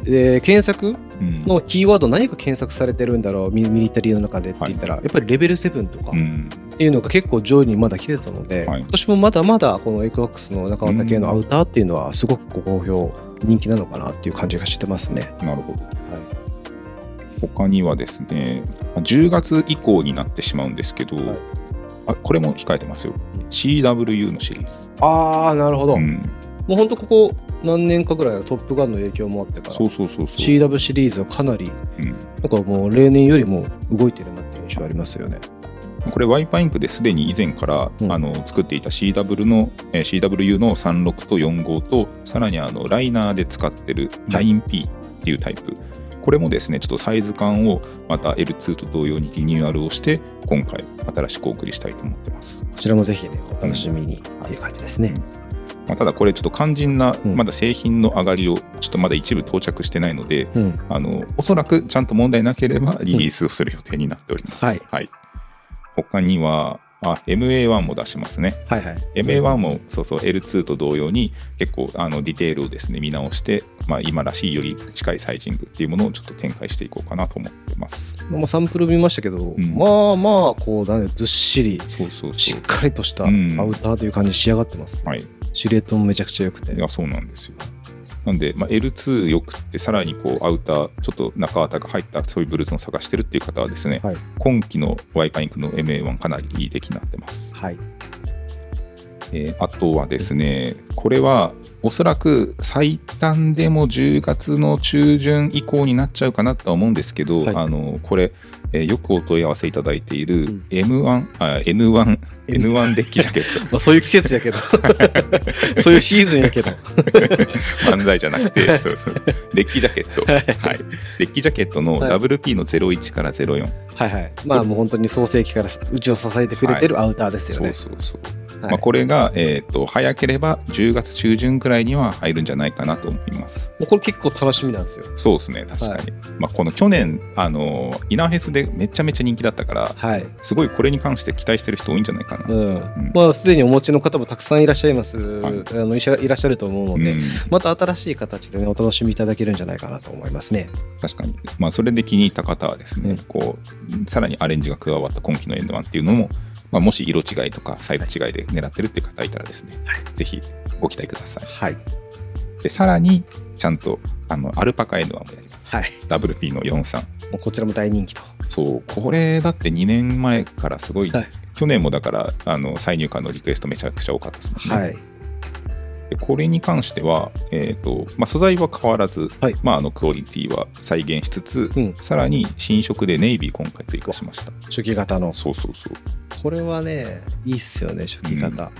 D: で検索
C: うん。
D: のキーワード何が検索されてるんだろうミミリタリーの中でって言ったら、やっぱりレベル7とか。
C: うん
D: っていうのが結構上位にまだ来てたので、
C: はい。
D: 今年もまだまだこのエクワックスの中畑系のアウターっていうのはすごくご好評人気なのかなっていう感じがしてますね。
C: なるほど、他にはですねまあ10月以降になってしまうんですけど、
D: はい。
C: あこれも控えてますよ。CWU のシリーズ、
D: ああなるほど、
C: うん、
D: もう本当ここ何年かぐらいはトップガンの影響もあってから
C: そうそうそうそう、
D: CW シリーズはかなり
C: うん。
D: なんかもう例年よりも動いてるなっていう印象ありますよね。
C: これワイパインクですでに以前から、
D: うん。
C: あの作っていた CW の、えー CWU の36と45とさらにあのライナーで使ってるライン P っていうタイプ、これもですねちょっとサイズ感をまた L2 と同様にリニューアルをして今回新しくお送りしたいと思ってます、
D: こちらもぜひねお楽しみにっていう感じですね。
C: まあ、ただこれちょっと肝心な
D: うん。
C: まだ製品の上がりをちょっとまだ一部到着してないので、
D: うん、
C: あのおそらくちゃんと問題なければリリースをする予定になっております、
D: はい
C: 他にはあ MA1 も出しますね
D: はいはい。
C: MA1 もそうそう L2 と同様に結構あのディテールをですね見直して、まあ、今らしいより近いサイジングっていうものをちょっと展開していこうかなと思ってます。
D: もうサンプル見ましたけど、
C: ん
D: まあまあこうだねずっしり
C: そうそう
D: しっ。かりとしたア
C: うん
D: ウターという感じに仕上がってます。
C: はい、
D: シルエットもめちゃくちゃ良くて
C: い。やそうなんですよ。なんで、まあ、L2 よくってさらにこうアウターちょっと中綿が入ったそういうブルースを探してるっていう方はですね、
D: はい
C: 今期のワイパーインクの MA1 かなりいい出来になってます。
D: はい。
C: えーあとはですね、これはおそらく最短でも10月の中旬以降になっちゃうかなとは思うんですけど、
D: はい
C: あのこれ、えーよくお問い合わせいただいている
D: うん
C: M1、あ N1、N1 (laughs) デッキジャケッ (laughs)
D: まあそういう季節やけど。(laughs) そういうシーズンやけど。
C: ト、漫才じゃなくて、そうそう、デッキジャケット、
D: はい
C: はい、デッキジャケットの
D: はい
C: WP の01から04、
D: はいはい。まあもう本当に創世期からうちを支えてくれてるアウターですよね。
C: そうそうそう。まあ、これが、えー、と早ければ10月中旬くらいには入るんじゃないかなと思います。
D: もうこれ結構楽しみなんですよ。
C: そうですね、確かに。まあ、この去年、あのイナフェスでめちゃめちゃ人気だったから、
D: はい。
C: すごいこれに関して期待してる人多いんじゃないかな。
D: うん。まあ、すでにお持ちの方もたくさんいらっしゃいます。
C: はい
D: あのいらいらっしゃると思うので、
C: うん
D: また新しい形でね、お楽しみいただけるんじゃないかなと思いますね。
C: 確かに、まあ、それで気に入った方はですね、
D: うん
C: こうさらにアレンジが加わった今期のエンドワンっていうのも、まあ、もし色違いとかサイズ違いで狙ってるっていう方いたらですね、ぜひご期待ください。
D: はい。
C: でさらにちゃんとあのアルパカエンドもやります。
D: はい。
C: WP の43。
D: もうこちらも大人気と。
C: そう、これだって2年前からすごい、
D: はい
C: 去年もだからあの再入荷のリクエストめちゃくちゃ多かったですもんね。
D: はい。
C: でこれに関しては、えーとまあ、素材は変わらず、
D: はい
C: まあ、あのクオリティは再現しつつ、
D: うん
C: さらに新色でネイビー今回追加しました。
D: 初期型の。
C: そうそうそう。
D: これはね、いいっすよね、初期型。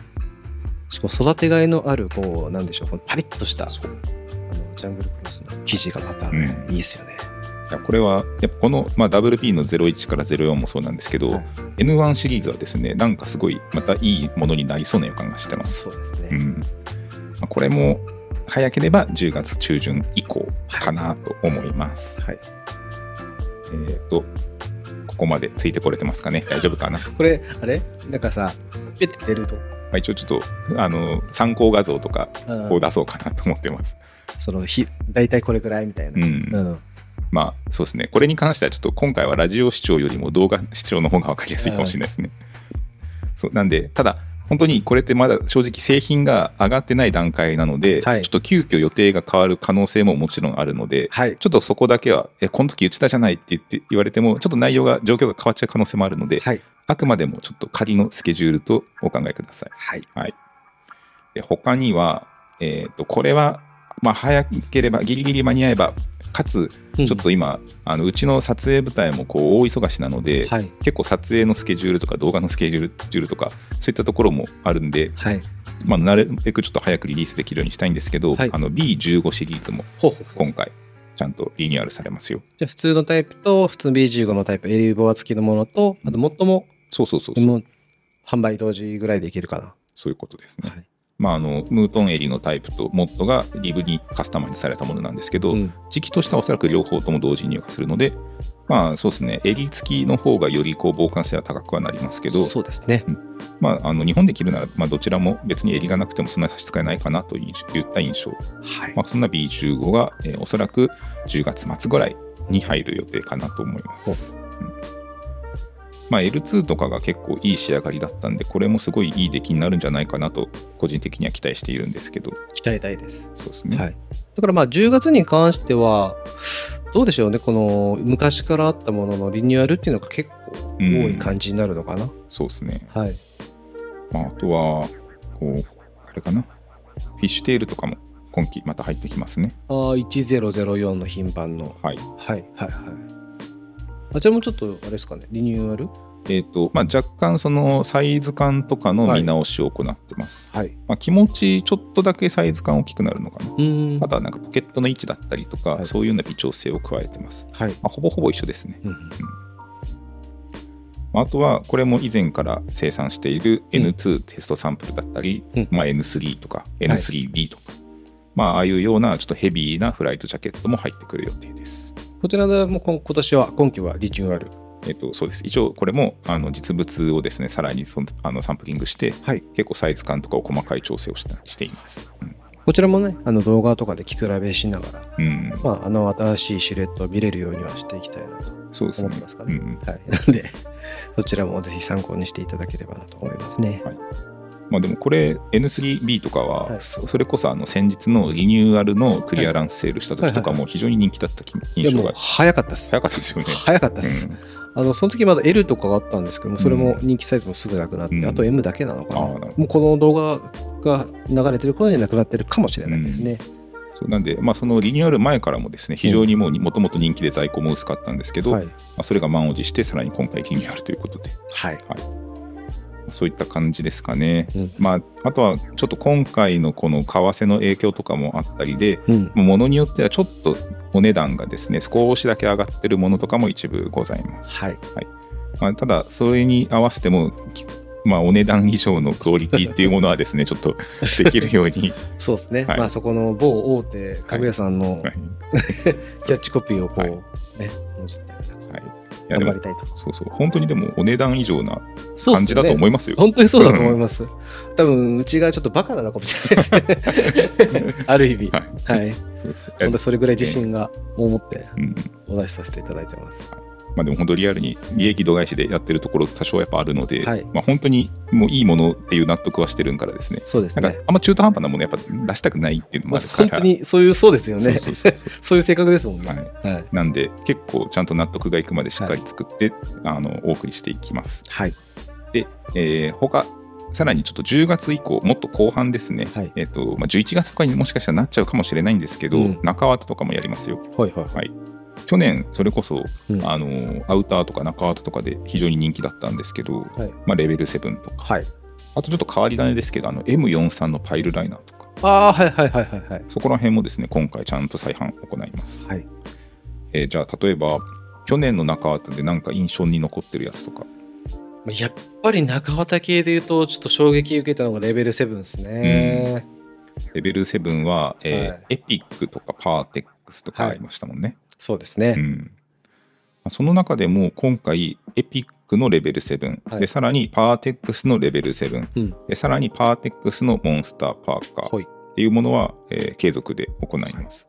D: しかも育てがいのある、こう、なんでしょう、このパリッとした、あのジャングルクロスの生地がまたね、
C: うん
D: いいっすよね。
C: いやこれはやっぱこの、まあ、WP の01から04もそうなんですけど、
D: はい
C: N1 シリーズはですねなんかすごいまたいいものになりそうな予感がしてます。
D: そうですね。
C: うんまあ、これも早ければ10月中旬以降かなと思います。
D: はい。
C: えっ、とここまでついてこれてますかね？大丈夫かな、ま (laughs)
D: これ、あれ？なんかさ、ペッて出ると、
C: あ、一応ちょっとあの参考画像とか
D: うん
C: を出そうかなと思ってます。
D: そのひ、大体これくらいみたいな。
C: うん
D: うん。
C: まあそうですねこれに関してはちょっと今回はラジオ視聴よりも動画視聴の方が分かりやすいかもしれないですね。そうなんでただ本当にこれってまだ正直製品が上がってない段階なので、
D: はい
C: ちょっと急遽予定が変わる可能性ももちろんあるので、
D: はい。
C: ちょっとそこだけは、え、この時言ってたじゃないって言って言われても、ちょっと内容が、状況が変わっちゃう可能性もあるので、
D: はい。
C: あくまでもちょっと仮のスケジュールとお考えください。
D: はい。
C: はい。で他には、えっ、と、これは、まあ、早ければ、ギリギリ間に合えば、かつ、
D: うん
C: ちょっと今、あのうちの撮影部隊もこう大忙しなので、
D: はい。
C: 結構撮影のスケジュールとか動画のスケジュールとか、そういったところもあるんで、
D: はい。
C: まあ、なるべくちょっと早くリリースできるようにしたいんですけど、
D: はい
C: あの B15 シリーズも。今回、ちゃんとリニューアルされますよ。
D: じゃあ普通のタイプと普通の B15 のタイプ、エリボア付きのものと、あと最も、
C: そうそうそうそう。
D: もう販売同時ぐらいでいけるかな。
C: そういうことですね。
D: はい。
C: まあ、あのムートン襟のタイプとモッドがリブにカスタマイズされたものなんですけど、
D: うん
C: 時期としてはおそらく両方とも同時に入荷するので、まあそうですね、襟付きの方がよりこう防寒性は高くはなりますけど、
D: そうですね。
C: まあ、あの日本で着るなら、まあ、どちらも別に襟がなくてもそんなに差し支えないかなといった印象。
D: はい。
C: まあ、そんな B15 が、えーおそらく10月末ぐらいに入る予定かなと思います。うんまあ、L2 とかが結構いい仕上がりだったんで、これもすごいいい出来になるんじゃないかなと、個人的には期待しているんですけど、
D: 鍛えたいです。
C: そうですね。
D: はい。だからまあ10月に関しては、どうでしょうね、この昔からあったもののリニューアルっていうのが結構多い感じになるのかな。
C: そうですね。
D: はい。
C: まあ、あとは、こう、あれかな、フィッシュテールとかも今季また入ってきますね。
D: ああ、1004の品番の。
C: はい。
D: はいはいはい。あちらもちょっとあれですかね、リニューアル？
C: えっ、と、まあ、若干そのサイズ感とかの見直しを行ってます。
D: はい。
C: まあ、気持ちちょっとだけサイズ感大きくなるのかな。
D: うーん。
C: あとはなんかポケットの位置だったりとか、
D: はい
C: そういうような微調整を加えてます。
D: はい。
C: まあ、ほぼほぼ一緒ですね。
D: うん
C: まああとは、これも以前から生産している N2 テストサンプルだったり、
D: うん
C: まあ、N3 とか N3D とか、まあ、ああいうようなちょっとヘビーなフライトジャケットも入ってくる予定です。
D: こちらでも今今年は、今期はリニューアル。
C: えっと、そうです。一応、これもあの実物をですね、さらにそのあのサンプリングして、
D: はい。
C: 結構サイズ感とかを細かい調整をしたしています。
D: こちらもね、あの動画とかで聞き比べしながら、
C: うん。うん
D: まあ、あの新しいシルエットを見れるようにはしていきたいなと思ってますか。ね。
C: うん
D: はい。(laughs) なんで、そちらもぜひ参考にしていただければなと思いますね。
C: まあでもこれ N3B とかは、
D: はい
C: そそれこそあの先日のリニューアルのクリアランスセールした時とかも非常に人気だった印象が
D: 早かったです。
C: 早かったですよね。
D: 早かったです。
C: うん
D: あのその時まだ L とかがあったんですけども、それも人気サイズもすぐなくなって、
C: うん
D: あと M だけなのかな。
C: あーなるほど
D: もうこの動画が流れてる頃にはなくなってるかもしれないですね。
C: なんで、まあ、そのリニューアル前からもですね非常にもうもともと人気で在庫も薄かったんですけど、
D: はい。
C: まあ、それが満を持してさらに今回リニューアルということで
D: はい。
C: そういった感じですかね。
D: うん
C: まあ、あとはちょっと今回のこの為替の影響とかもあったりで、
D: うん。
C: ものによってはちょっとお値段がですね少しだけ上がってるものとかも一部ございます。
D: はい。
C: まあ、ただそれに合わせてもきまあ、お値段以上のクオリティっていうものはですね、(laughs) ちょっとできるように、
D: そうですね。
C: はい
D: まあそこの某大手家具屋さんの
C: はい (laughs)
D: キャッチコピーをこう、
C: はい
D: ね、文字って
C: はい、
D: 頑張りたいと。
C: そうそう、本当にでもお値段以上な感じだと思いますよ。
D: 本当にそうだと思います。多分うちがちょっとバカなのかもしれないですね。(laughs) ある意味。
C: は
D: はい。
C: そうです
D: 本当それぐらい自信が思って
C: うん
D: お出しさせていただいてます。
C: まあ、でも本当リアルに利益度外視でやってるところ多少やっぱあるので、
D: はい
C: まあ、本当にもういいものっていう納得はしてるからですね。
D: そうですね
C: なんか。あんま中途半端なものやっぱ出したくないっていうのも
D: まあ
C: あるから、
D: 本当にそういう、そうですよね。
C: そうそうそうそう (laughs)
D: そういう性格ですもんね。
C: はい
D: はい。
C: なんで結構ちゃんと納得がいくまでしっかり作って、あのお送りしていきます。
D: はい。
C: で、えー他さらにちょっと10月以降、もっと後半ですね、
D: はい
C: えっとまあ、11月とかにもしかしたらなっちゃうかもしれないんですけど、
D: うん
C: 中綿とかもやりますよ。
D: はいはい。
C: はい去年、それこそ、
D: うん
C: あのアウターとか中綿とかで非常に人気だったんですけど、
D: はい。
C: まあ、レベル7とか、
D: はい。
C: あとちょっと変わり種ですけど、あの M43 のパイルライナーとか、
D: ああ、はいはいはいはいはい。
C: そこら辺もですね、今回ちゃんと再販行います。
D: はい。
C: えーじゃあ、例えば、去年の中綿でなんか印象に残ってるやつとか、
D: まあやっぱり中綿系で言うと、ちょっと衝撃受けたのがレベル7ですね。
C: レベル7は、えー
D: はい
C: エピックとかパーテックスとかありましたもんね。
D: そうですね。
C: うんその中でも今回、エピックのレベル7、
D: はい
C: でさらにパーテックスのレベル7、
D: うん
C: でさらにパーテックスのモンスターパーカー
D: はい。
C: っていうものは、えー継続で行います。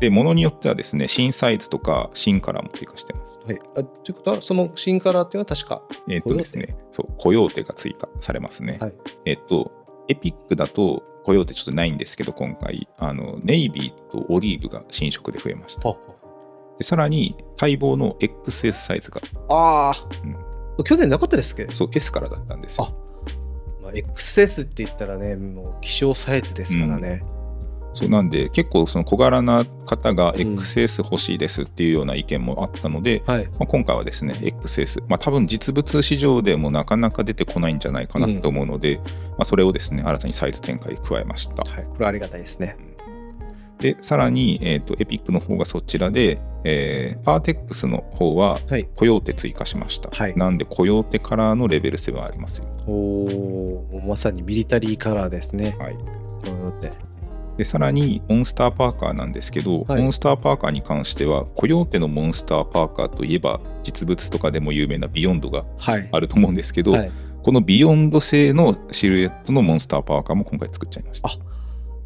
C: で、ものによってはですね、新サイズとか新カラーも追加してます。
D: はい。あということは、その新カラーっていうのは確か。
C: えっ、とですね、そう、コヨーテが追加されますね。
D: はい
C: えっ、と、エピックだとコヨーテちょっとないんですけど、今回、あのネイビーとオリーブが新色で増えました。でさらに、待望の XS サイズが、
D: ああ、
C: うん
D: 去年なかったですっけ？
C: そう、S からだったんですよ。
D: まあ、XS って言ったらね、もう希少サイズですからね。
C: そうなんで、結構その小柄な方が
D: ん
C: XS 欲しいですっていうような意見もあったので、
D: はい。
C: まあ、今回はですね、XS、まあ、多分実物市場でもなかなか出てこないんじゃないかなと思うので、まあ、それをですね、新たにサイズ展開加えました。
D: はい。これありがたいですね。
C: で、さらに、えー、とエピックの方がそちらで、えーパーテックスの方は
D: はい。
C: コヨーテ追加しました。
D: はい
C: なんで、コヨーテカラーのレベル7ありますよ。
D: おお、まさにミリタリーカラーですね。
C: はい、
D: こうやって。
C: で、さらに、モンスターパーカーなんですけど、
D: はい
C: モンスターパーカーに関しては、コヨーテのモンスターパーカーといえば、実物とかでも有名な Beyond が
D: はい。
C: あると思うんですけど、
D: はい、
C: この Beyond 製のシルエットのモンスターパーカーも今回作っちゃいました。
D: あ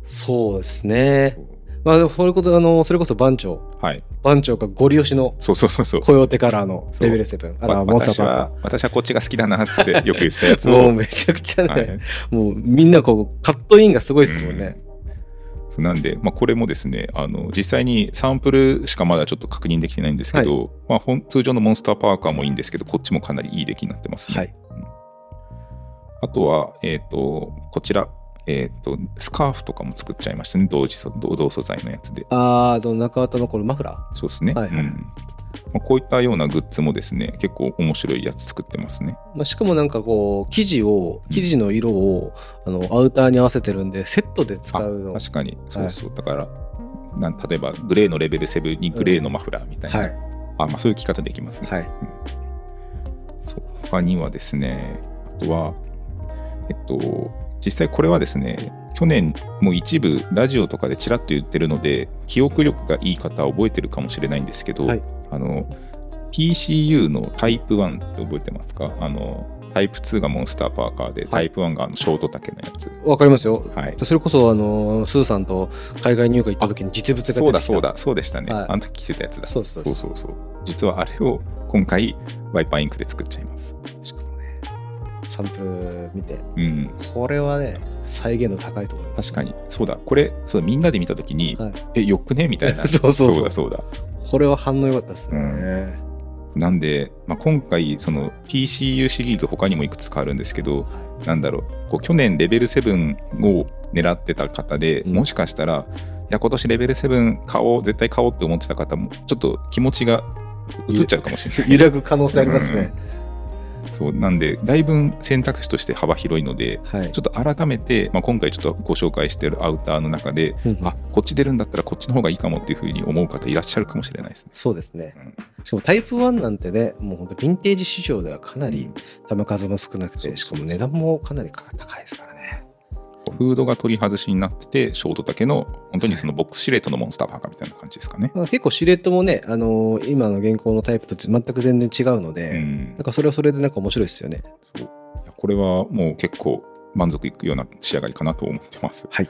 D: そうですね。まあ、それこそ、あの、それこそ番長。
C: はい。
D: 番長がゴリ押しの
C: そうそうそうそう。
D: コヨーテカラーのレベル7。あ
C: わ
D: ら、モンスタ
C: 私
D: ーパー
C: は、私はこっちが好きだなっつってよく言ってたやつ。(laughs)
D: もう
C: を。
D: めちゃくちゃね、
C: はい
D: もうみんなこう、カットインがすごいですもんね。
C: そうなんで、まあ、これもですねあの実際にサンプルしかまだちょっと確認できてないんですけど、まあ、ほん通常のモンスターパーカーもいいんですけどこっちもかなりいい出来になってますね、
D: はい。
C: あとは、えっとこちら、えっとスカーフとかも作っちゃいましたね。同時素同同素材のやつで。
D: あー、あの中綿のこのマフラ
C: そうですね、
D: はいはい。
C: うん。まあ、こういったようなグッズもですね結構面白いやつ作ってますね。
D: ー。まあ、しかもなんかこう、生地を、
C: うん。
D: 生地の色を、あのアウターに合わせてるんで、セットで使
C: あ
D: うの。
C: 確かに。そうそう、だからなん例えばグレーのレベル7にグレーのマフラーみたいな、
D: はい。
C: あまあ、そういう着方できますね、
D: はい。
C: そう。他にはですね、あとは、えっと、実際これはですね、去年もう一部ラジオとかでちらっと言ってるので、記憶力がいい方は覚えてるかもしれないんですけど、
D: はい
C: あの、PCU のタイプ1って覚えてますか？あの、タイプ2がモンスターパーカーで、タイプ1があのショート丈のやつ。
D: わかりますよ。
C: はい。
D: それこそ、あの、スーさんと海外入荷行った時に実物が出てきた。
C: そうだそうだ、そうでしたね。
D: はい
C: あの時着てたやつだ。
D: そうそう
C: そうそう。実はあれを今回、ワイパーインクで作っちゃいます。
D: サンプル見て、
C: うん。
D: これはね、再現度高いと思います。
C: 確かに。そうだ。これ、そうみんなで見たときに、
D: はい
C: え、よくね？みたいな。(laughs)
D: そうそうそう
C: だ、そうだ。
D: これは反応良かったですね。
C: うんなんで、まあ、今回、その PCU シリーズ他にもいくつかあるんですけど、なんだろう、こう去年レベル7を狙ってた方で、
D: うん
C: もしかしたら、いや、今年レベル7買おう、絶対買おうって思ってた方も、ちょっと気持ちが移っちゃうかもしれない。(laughs)
D: 揺らぐ可能性ありますね。
C: そう、なんで、だいぶ選択肢として幅広いので、
D: はい。
C: ちょっと改めて、まあ、今回ちょっとご紹介しているアウターの中で、
D: うん
C: あこっち出るんだったらこっちの方がいいかもっていうふうに思う方いらっしゃるかもしれないですね。
D: そうですね。しかもタイプ1なんてね、もう本当ヴィンテージ市場ではかなり球数も少なくて、しかも値段もかなり高いですからね。
C: フードが取り外しになってて、ショート丈の、本当にそのボックスシレットのモンスターパーカーみたいな感じですかね。
D: まあ、結構シルエットもね、あのー今の現行のタイプと全く全然違うので、
C: うん
D: なんかそれはそれでなんか面白いですよね。
C: そうこれはもう結構満足いくような仕上がりかなと思ってます。
D: はい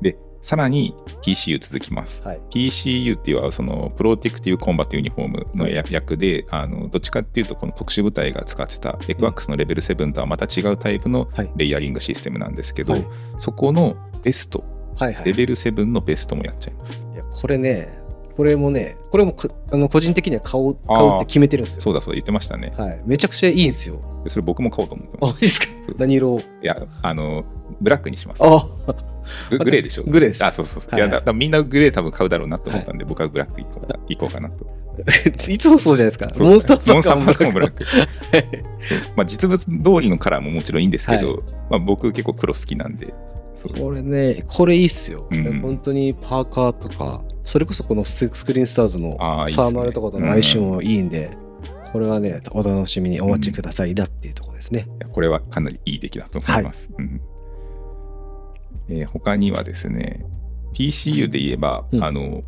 C: で、さらに PCU 続きます。
D: はい。
C: PCU っていうのはそのプロテクティブコンバットユニフォームの役役で、あのどっちかっていうとこの特殊部隊が使ってたエクワックスのレベル7とはまた違うタイプの
D: はい。
C: レイヤリングシステムなんですけど、
D: はい
C: そこのベスト、
D: はいはい。
C: レベル7のベストもやっちゃいます。
D: いやこれね、これもね、これもかあの個人的には買おう買うって決めてるんですよ。
C: そうだそうだ言ってましたね。
D: はい。めちゃくちゃいいんですよ。
C: でそれ僕も買おうと思って
D: あ、
C: ます。
D: いいですか？
C: そう
D: 何色を？
C: いや、あの、ブラックにします。
D: あ
C: ググレーでしょ？
D: グレーです
C: あ、そうそうそう。
D: はい
C: いやだだみんなグレー多分買うだろうなと思ったんで、僕はブラック行こうか行こうかなと。(laughs)
D: いつもそうじゃないですか。モンスターパ
C: モンスターパーカー
D: ーカーもブラッ
C: ク。まあ、実物通りのカラーももちろんいいんですけど、
D: はい
C: まあ、僕結構黒好きなんで、
D: これね、これいいっすよ。
C: うん
D: 本当にパーカーとか、それこそこのススクリーンスターズのサーマルとかとの相性もいいんで、これはね、お楽しみにお待ちくださいだっていうところですね。
C: いやこれはかなりいい出来だと思います。うんえー他にはですね、PCU で言えば、
D: うん
C: あの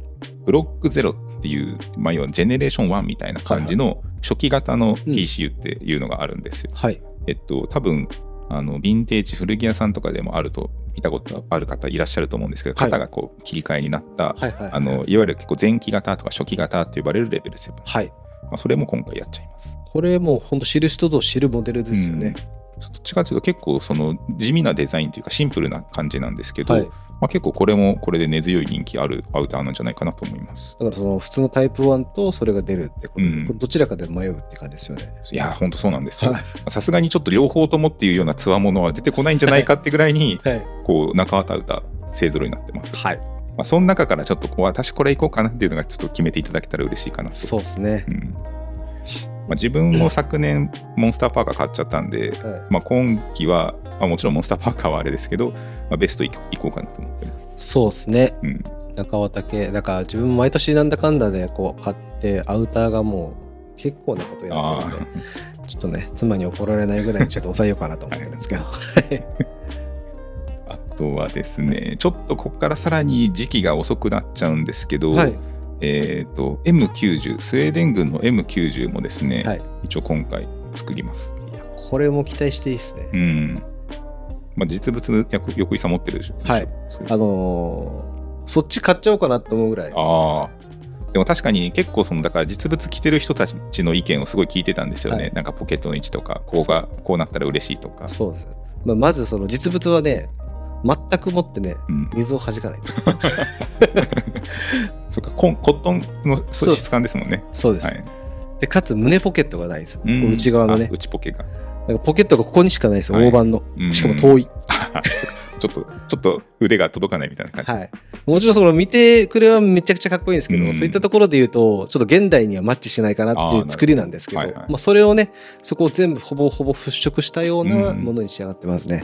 C: ブロックゼロっていう、まあ、要はジェネレーション1みたいな感じの初期型の PCU っていうのがあるんですよ。
D: はい。
C: えっと、多分あのヴィンテージ古着屋さんとかでもあると見たことある方いらっしゃると思うんですけど、
D: はい
C: 型がこう切り替えになった、
D: はいはい。
C: あのいわゆる結構前期型とか初期型って呼ばれるレベル7、ま
D: はい。
C: あ、それも今回やっちゃいます。
D: これもう本当知る人ぞ知るモデルですよね。
C: どっちかというと結構その地味なデザインというかシンプルな感じなんですけど、
D: はい。
C: まあ、結構これもこれで根強い人気あるアウターなんじゃないかなと思います。
D: だからその普通のタイプ1とそれが出るってことで、
C: うん
D: どちらかで迷うって感じですよね。
C: いやー、ほんとそうなんですよ
D: はい。
C: さすがにちょっと両方ともっていうようなつわものは出てこないんじゃないかってぐらいに、(laughs)
D: はい。
C: こう中綿アウター勢ぞろいになってます。
D: はい。
C: まあ、その中からちょっとこう私これいこうかなっていうのがちょっと決めていただけたら嬉しいかなと。
D: そうですね
C: う。んまあ、自分も昨年モンスターパーカー買っちゃったんで、
D: はい
C: まあ、今季は、まあ、もちろんモンスターパーカーはあれですけど、まあ、ベストいいこうかなと思ってます。
D: そうですね。
C: うん、
D: 中綿系。だから自分も毎年なんだかんだでこう買って、アウターがもう結構なことや
C: あ
D: ってるんで、
C: あ
D: ちょっとね、妻に怒られないぐらいにちょっと抑えようかなと思ってるんですけど。(laughs)
C: あとはですね、ちょっとここからさらに時期が遅くなっちゃうんですけど、
D: はい。
C: えっ、と、M90、スウェーデン軍の M90 もですね、
D: はい。
C: 一応今回作ります。
D: いやこれも期待していいですね。
C: うん。まあ、実物、やく横井さん持ってるでしょ。
D: はいあのーそっち買っちゃおうかなと思うぐらい。
C: ああ。でも確かに結構そのだから実物着てる人たちの意見をすごい聞いてたんですよね。
D: はい
C: なんかポケットの位置とか、こうがこうなったら嬉しいとか。
D: そうです。まあ、まずその実物はね、全くもってね、
C: うん、
D: 水を弾かない。(laughs)
C: そっかコンコットンの質感ですもんね。
D: そうです。
C: はい、
D: で、かつ胸ポケットがないです。
C: うん
D: 内側のね
C: あ。内ポケが。
D: なんかポケットがここにしかないですよ、
C: はい
D: 大判の
C: う。ん
D: しかも遠い。(laughs)
C: ちょっと、ちょっと腕が届かないみたいな感じ。
D: はい。もちろんその見てくれはめちゃくちゃかっこいいんですけど、
C: うん
D: そういったところで言うと、ちょっと現代にはマッチしないかなっていう作りなんですけど、
C: どはいはい
D: まあそれをね、そこを全部ほぼほぼ払拭したような
C: うん
D: ものに仕上がってますね。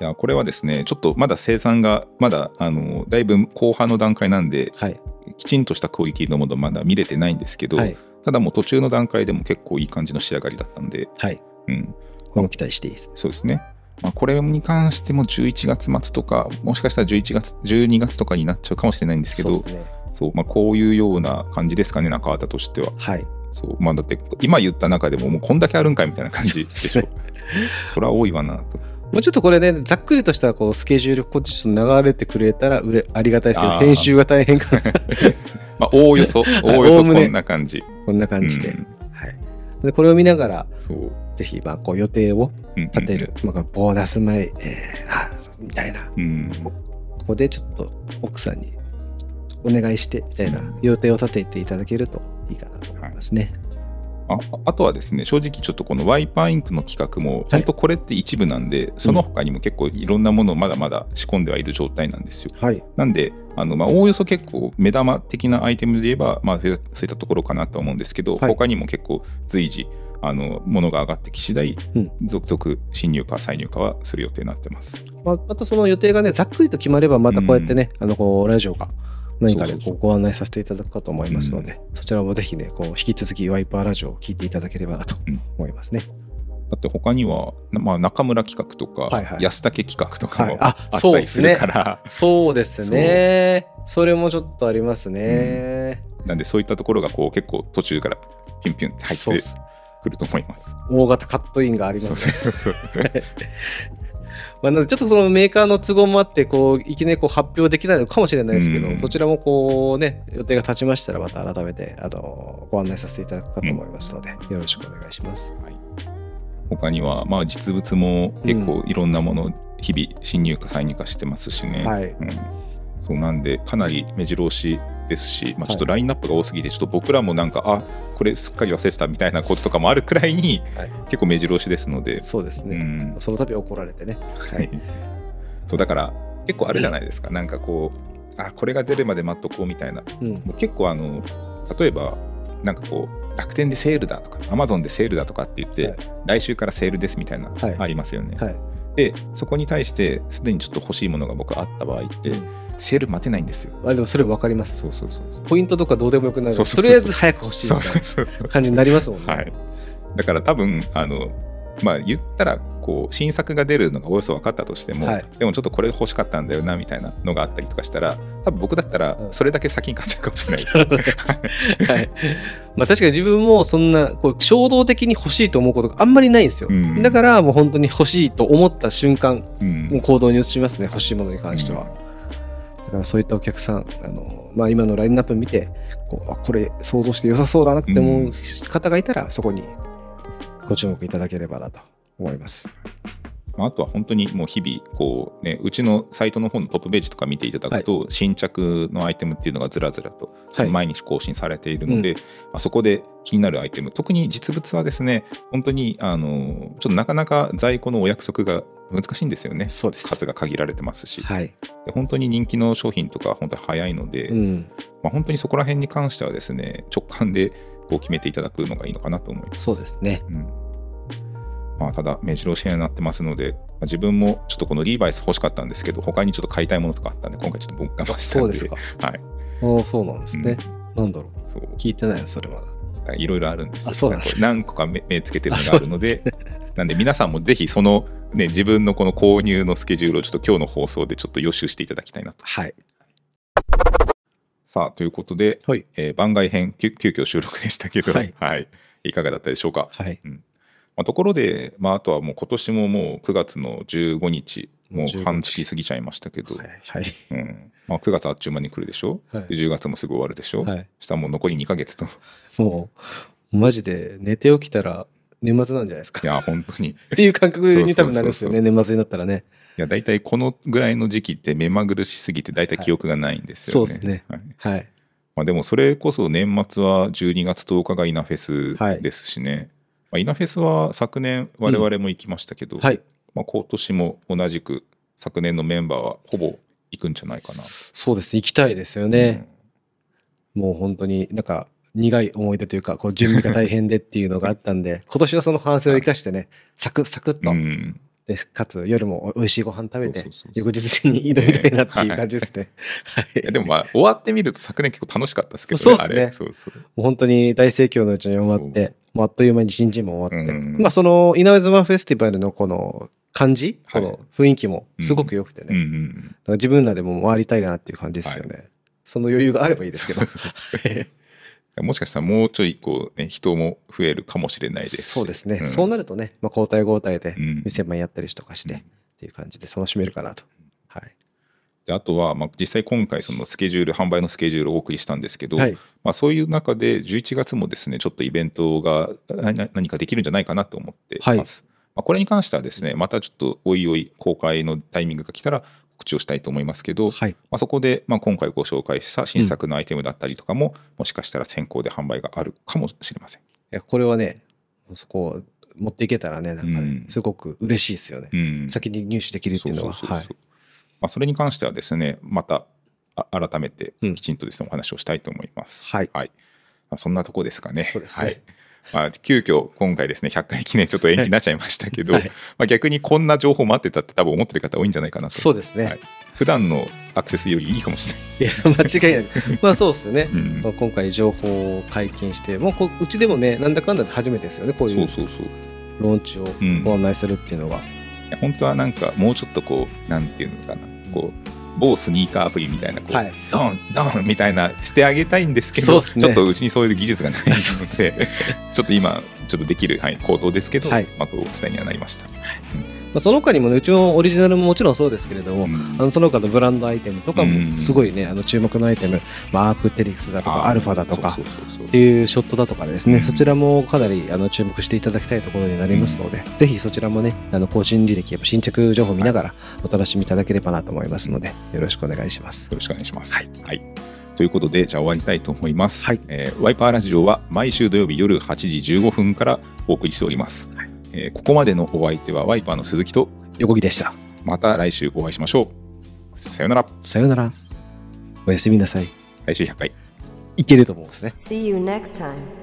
C: いやこれはですね、ちょっとまだ生産が、まだあのだいぶ後半の段階なんで、
D: はい。
C: きちんとしたクオリティのものまだ見れてないんですけど、
D: はい。
C: ただもう途中の段階でも結構いい感じの仕上がりだったんで、
D: はい。
C: うん、
D: これも期待していいです。
C: そうですね。まあ、これに関しても11月末とか、もしかしたら11月、12月とかになっちゃうかもしれないんですけど、
D: そうね。
C: そうまあ、こういうような感じですかね、中畑としては。
D: はい。
C: そうまあ、だって、今言った中でも、もうこんだけあるんかいみたいな感じでしょ
D: そうで。
C: それは多いわなと。
D: もうちょっとこれね、ざっくりとしたこうスケジュール、こっちちょっと流れてくれたらうれありがたいですけど、編集が大変かな。(laughs)
C: まあ、おおよそ、おおよそこんな感じ。
D: こんな感じで。
C: うん
D: はい。で、これを見ながら、
C: そう。
D: ぜひ、まあ、こう予定を
C: うん
D: 立てる。まあ、ボーナス前、えーみたいな。
C: うん。
D: ここでちょっと奥さんにお願いして、みたいな予定を立てていただけるといいかなと思いますね。
C: ああとはですね、正直ちょっとこのワイパーインクの企画も、本当これって一部なんで、その他にも結構いろんなものをまだまだ仕込んではいる状態なんですよ。
D: はい。
C: なんで、あのまあ、おおよそ結構目玉的なアイテムで言えば、まあ、そういったそういったところかなと思うんですけど、
D: はい
C: 他にも結構随時、あのものが上がってき次第、
D: うん。
C: 続々新入荷、再入荷はする予定になってます。
D: まあ、またその予定がね、ざっくりと決まれば、またこうやってね、あの、こう、ラジオが何かでご案内させていただくかと思いますので、そちらもぜひね、こう引き続きワイパーラジオを聞いていただければなと
C: うん。
D: 思いますね。
C: だって他には、まあ、中村企画とか、
D: はいはい。
C: 安武企画とかも
D: はい。あ
C: あったりするから、
D: そうですね。それもちょっとありますね。
C: なんでそういったところがこう結構途中からピュンピュンって入って
D: そうっす
C: くると思います。
D: 大型カットインがあり
C: そう
D: ますね。
C: そうそう (laughs)
D: まあ、なのでちょっとそのメーカーの都合もあってこういきなりこう発表できないのかもしれないですけど、
C: うん
D: そちらもこうね予定が立ちましたらまた改めてあのご案内させていただくかと思いますので、よろしくお願いします。
C: はい他には、まあ、実物も結構いろんなもの、日々新入荷再入荷してますしね。
D: はい
C: うんそうなんでかなり目白押しですし、まあ、ちょっと
D: は
C: ラインナップが多すぎてちょっと僕らもなんか、あこれすっかり忘れてたみたいなこととかもあるくらいに
D: はい。
C: 結構目白押しですので、
D: そうですね、
C: うん。
D: その度怒られてね。
C: はい、そうだから結構あるじゃないですか、なんかこうあこれが出るまで待っとこうみたいな。
D: うん。
C: もう結構あの例えばなんかこう楽天でセールだとかアマゾンでセールだとかって言って、
D: はい。
C: 来週からセールですみたいな、
D: はい。
C: ありますよね、
D: はい。
C: でそこに対してすでにちょっと欲しいものが僕あった場合って、セール待てないんですよ。
D: あでもそれ分かります。
C: そうそうそう
D: ポイントとかどうでもよくなる。
C: そうそうそうそう。
D: とりあえず早く欲しいみたいな感じになりますもんね。
C: はい。だから多分あのまあ言ったらこう新作が出るのがおよそ分かったとしても、
D: はい。
C: でもちょっとこれ欲しかったんだよなみたいなのがあったりとかしたら多分僕だったら
D: うん。
C: それだけ先に買っちゃうかもしれないです、(laughs)
D: はい。まあ確かに自分もそんなこう衝動的に欲しいと思うことがあんまりないんですよ。
C: うん。
D: だからもう本当に欲しいと思った瞬間、
C: うん。
D: もう行動に移しますね、欲しいものに関しては。だからそういったお客さん、あのまあ、今のラインナップ見てこうあ、これ想像して良さそうだなって思う方がいたら、そこにご注目いただければなと思います。
C: まああとは本当にもう日々こう、ね、うちのサイトの方のトップページとか見ていただくと、新着のアイテムっていうのがずらずらと
D: はい
C: 毎日更新されているので、まあ、そこで気になるアイテム特に実物はですね本当にあのちょっとなかなか在庫のお約束が難しいんですよね
D: そうです。
C: 数が限られてますし、
D: はい。
C: で本当に人気の商品とか本当に早いので、
D: うん。
C: まあ、本当にそこら辺に関してはですね直感でこう決めていただくのがいいのかなと思います。
D: そうですね。
C: うんまあ、ただ、目白押しになってますので、まあ自分もちょっとこのリーバイス欲しかったんですけど、他にちょっと買いたいものとかあったんで、今回ちょっと僕頑張ってたんで、
D: そうですか。
C: はい。
D: おーそうなんですね。なんだろう。
C: うんそう
D: 聞いてないよ、それまだ。
C: いろいろあるんですよ。
D: あそうなんですね
C: 何個か目目つけてるのがあるので、なんで皆さんもぜひその、ね、自分のこの購入のスケジュールをちょっと今日の放送でちょっと予習していただきたいなと。
D: はい。
C: さあ、ということで、
D: はい。
C: えー番外編、急急遽収録でしたけど、
D: はい
C: はい、いかがだったでしょうか？
D: はい。
C: まあ、ところで、まあ、あとはもう今年ももう9月の15日、もう
D: 15日
C: 半月過ぎちゃいましたけど、
D: はい。はい。
C: うんまあ、9月あっちゅう間に来るでしょ、
D: はい
C: で10月もすぐ終わるでしょ、
D: はい。
C: したらもう残り2ヶ月と。
D: もう、マジで寝て起きたら年末なんじゃないですか
C: い。や、本当に。い
D: っていう感覚に多分なるんですよね、年末になったらね。
C: や、大体このぐらいの時期って目まぐるしすぎて大体記憶がないんですよね。
D: はいそうですね
C: はい
D: はい。
C: まあ、でもそれこそ年末は12月10日が稲フェスですしね。まあ、稲フェスは昨年我々も行きましたけど、
D: はい。
C: まあ、今年も同じく昨年のメンバーはほぼ行くんじゃないかな。
D: そうですね、行きたいですよね。もう本当になんか苦い思い出というか、こう準備が大変でっていうのがあったんで、(laughs) 今年はその反省を生かしてね、サクッサクッ
C: う
D: と、
C: ん。
D: でかつ夜も美味しいご飯食べて翌日に挑みたいなっていう感じですね。はい
C: いやでもまあ終わってみると昨年結構楽しかったですけど
D: そうっすね。
C: そうそう。
D: もう本当に大盛況のうちに終わって、もうあっという間に一日も終わって、
C: うん。
D: まあその稲上妻フェスティバルのこの感じ、
C: はい。
D: この雰囲気もすごく良くてね、
C: うん。う
D: だ
C: ん。
D: から自分らでも回りたいなっていう感じですよね。その余裕があればいいですけど
C: もしかしたらもうちょいこう、ね、人も増えるかもしれないですし。
D: そうですね、
C: ん。
D: そうなるとね、まあ、交代交代で
C: うん。
D: 店番やったりとかして、
C: うん。
D: っていう感じで楽しめるかなと。はい。
C: であとは、まあ、実際今回そのスケジュール販売のスケジュールをお送りしたんですけど、
D: はい。
C: まあ、そういう中で11月もですねちょっとイベントが何かできるんじゃないかなと思っています、まあ、これに関してはですねまたちょっとおいおい公開のタイミングが来たら告知をしたいと思いますけど、
D: はい。
C: まあ、そこで、まあ、今回ご紹介した新作のアイテムだったりとかも、もしかしたら先行で販売があるかもしれません。
D: いやこれはね、そこを持っていけたらね、なんかね、
C: うん
D: すごく嬉しいですよね。
C: うん、
D: 先に入手できるっていうのは。
C: それに関してはですねまたあ改めて
D: うん
C: きちんとですね、お話をしたいと思います。
D: はい
C: まあ、そんなとこですかね。
D: そうですね
C: はいまあ、急遽今回ですね100回記念ちょっと延期になっちゃいましたけど、
D: はい
C: まあ、逆にこんな情報待ってたって多分思ってる方多いんじゃないかなと。
D: そうですね。
C: はい普段のアクセスよりいいかもしれない。(laughs)
D: いや、間違いない。(laughs) まあそうですよね。
C: うん
D: まあ、今回情報を解禁して、もうこうちでもね、なんだかんだで初めてですよね、こういう
C: そうそうそう。
D: ローンチを
C: うん
D: ご案内するっていうのは。
C: いや本当はなんかもうちょっとこうなんていうのかなこう某スニーカーアプリみたいなこう、
D: はい。
C: ドンドンみたいなしてあげたいんですけど
D: ね。
C: ちょっとうちにそういう技術がないので (laughs) ちょっと今ちょっとできる、はい、行動ですけど、
D: はい。
C: まあ、お伝えにはなりました。
D: まあ、その他にもね、うちのオリジナルももちろんそうですけれども、
C: うん。
D: あのその他のブランドアイテムとか
C: うん。
D: も、すごいね、あの注目のアイテム、まあ、アークテリクスだとか、アルファだとかっていうショットだとかですね、
C: うん。
D: そちらもかなりあの注目していただきたいところになりますので、ぜひそちらもね、あの更新履歴、やっぱ新着情報を見ながらお楽しみいただければなと思いますので、よろしくお願いします。
C: よろしくお願いします。
D: はい。
C: ということで、じゃあ終わりたいと思います。
D: はい。
C: えーワイパーラジオは毎週土曜日夜8時15分からお送りしております。えーここまでのお相手はワイパーの鈴木と、
D: 横木でした。
C: また来週お会いしましょう。さよなら。
D: さようなら。おやすみなさい。
C: 来週100回。
D: いけると思うんですね。
B: See you next time.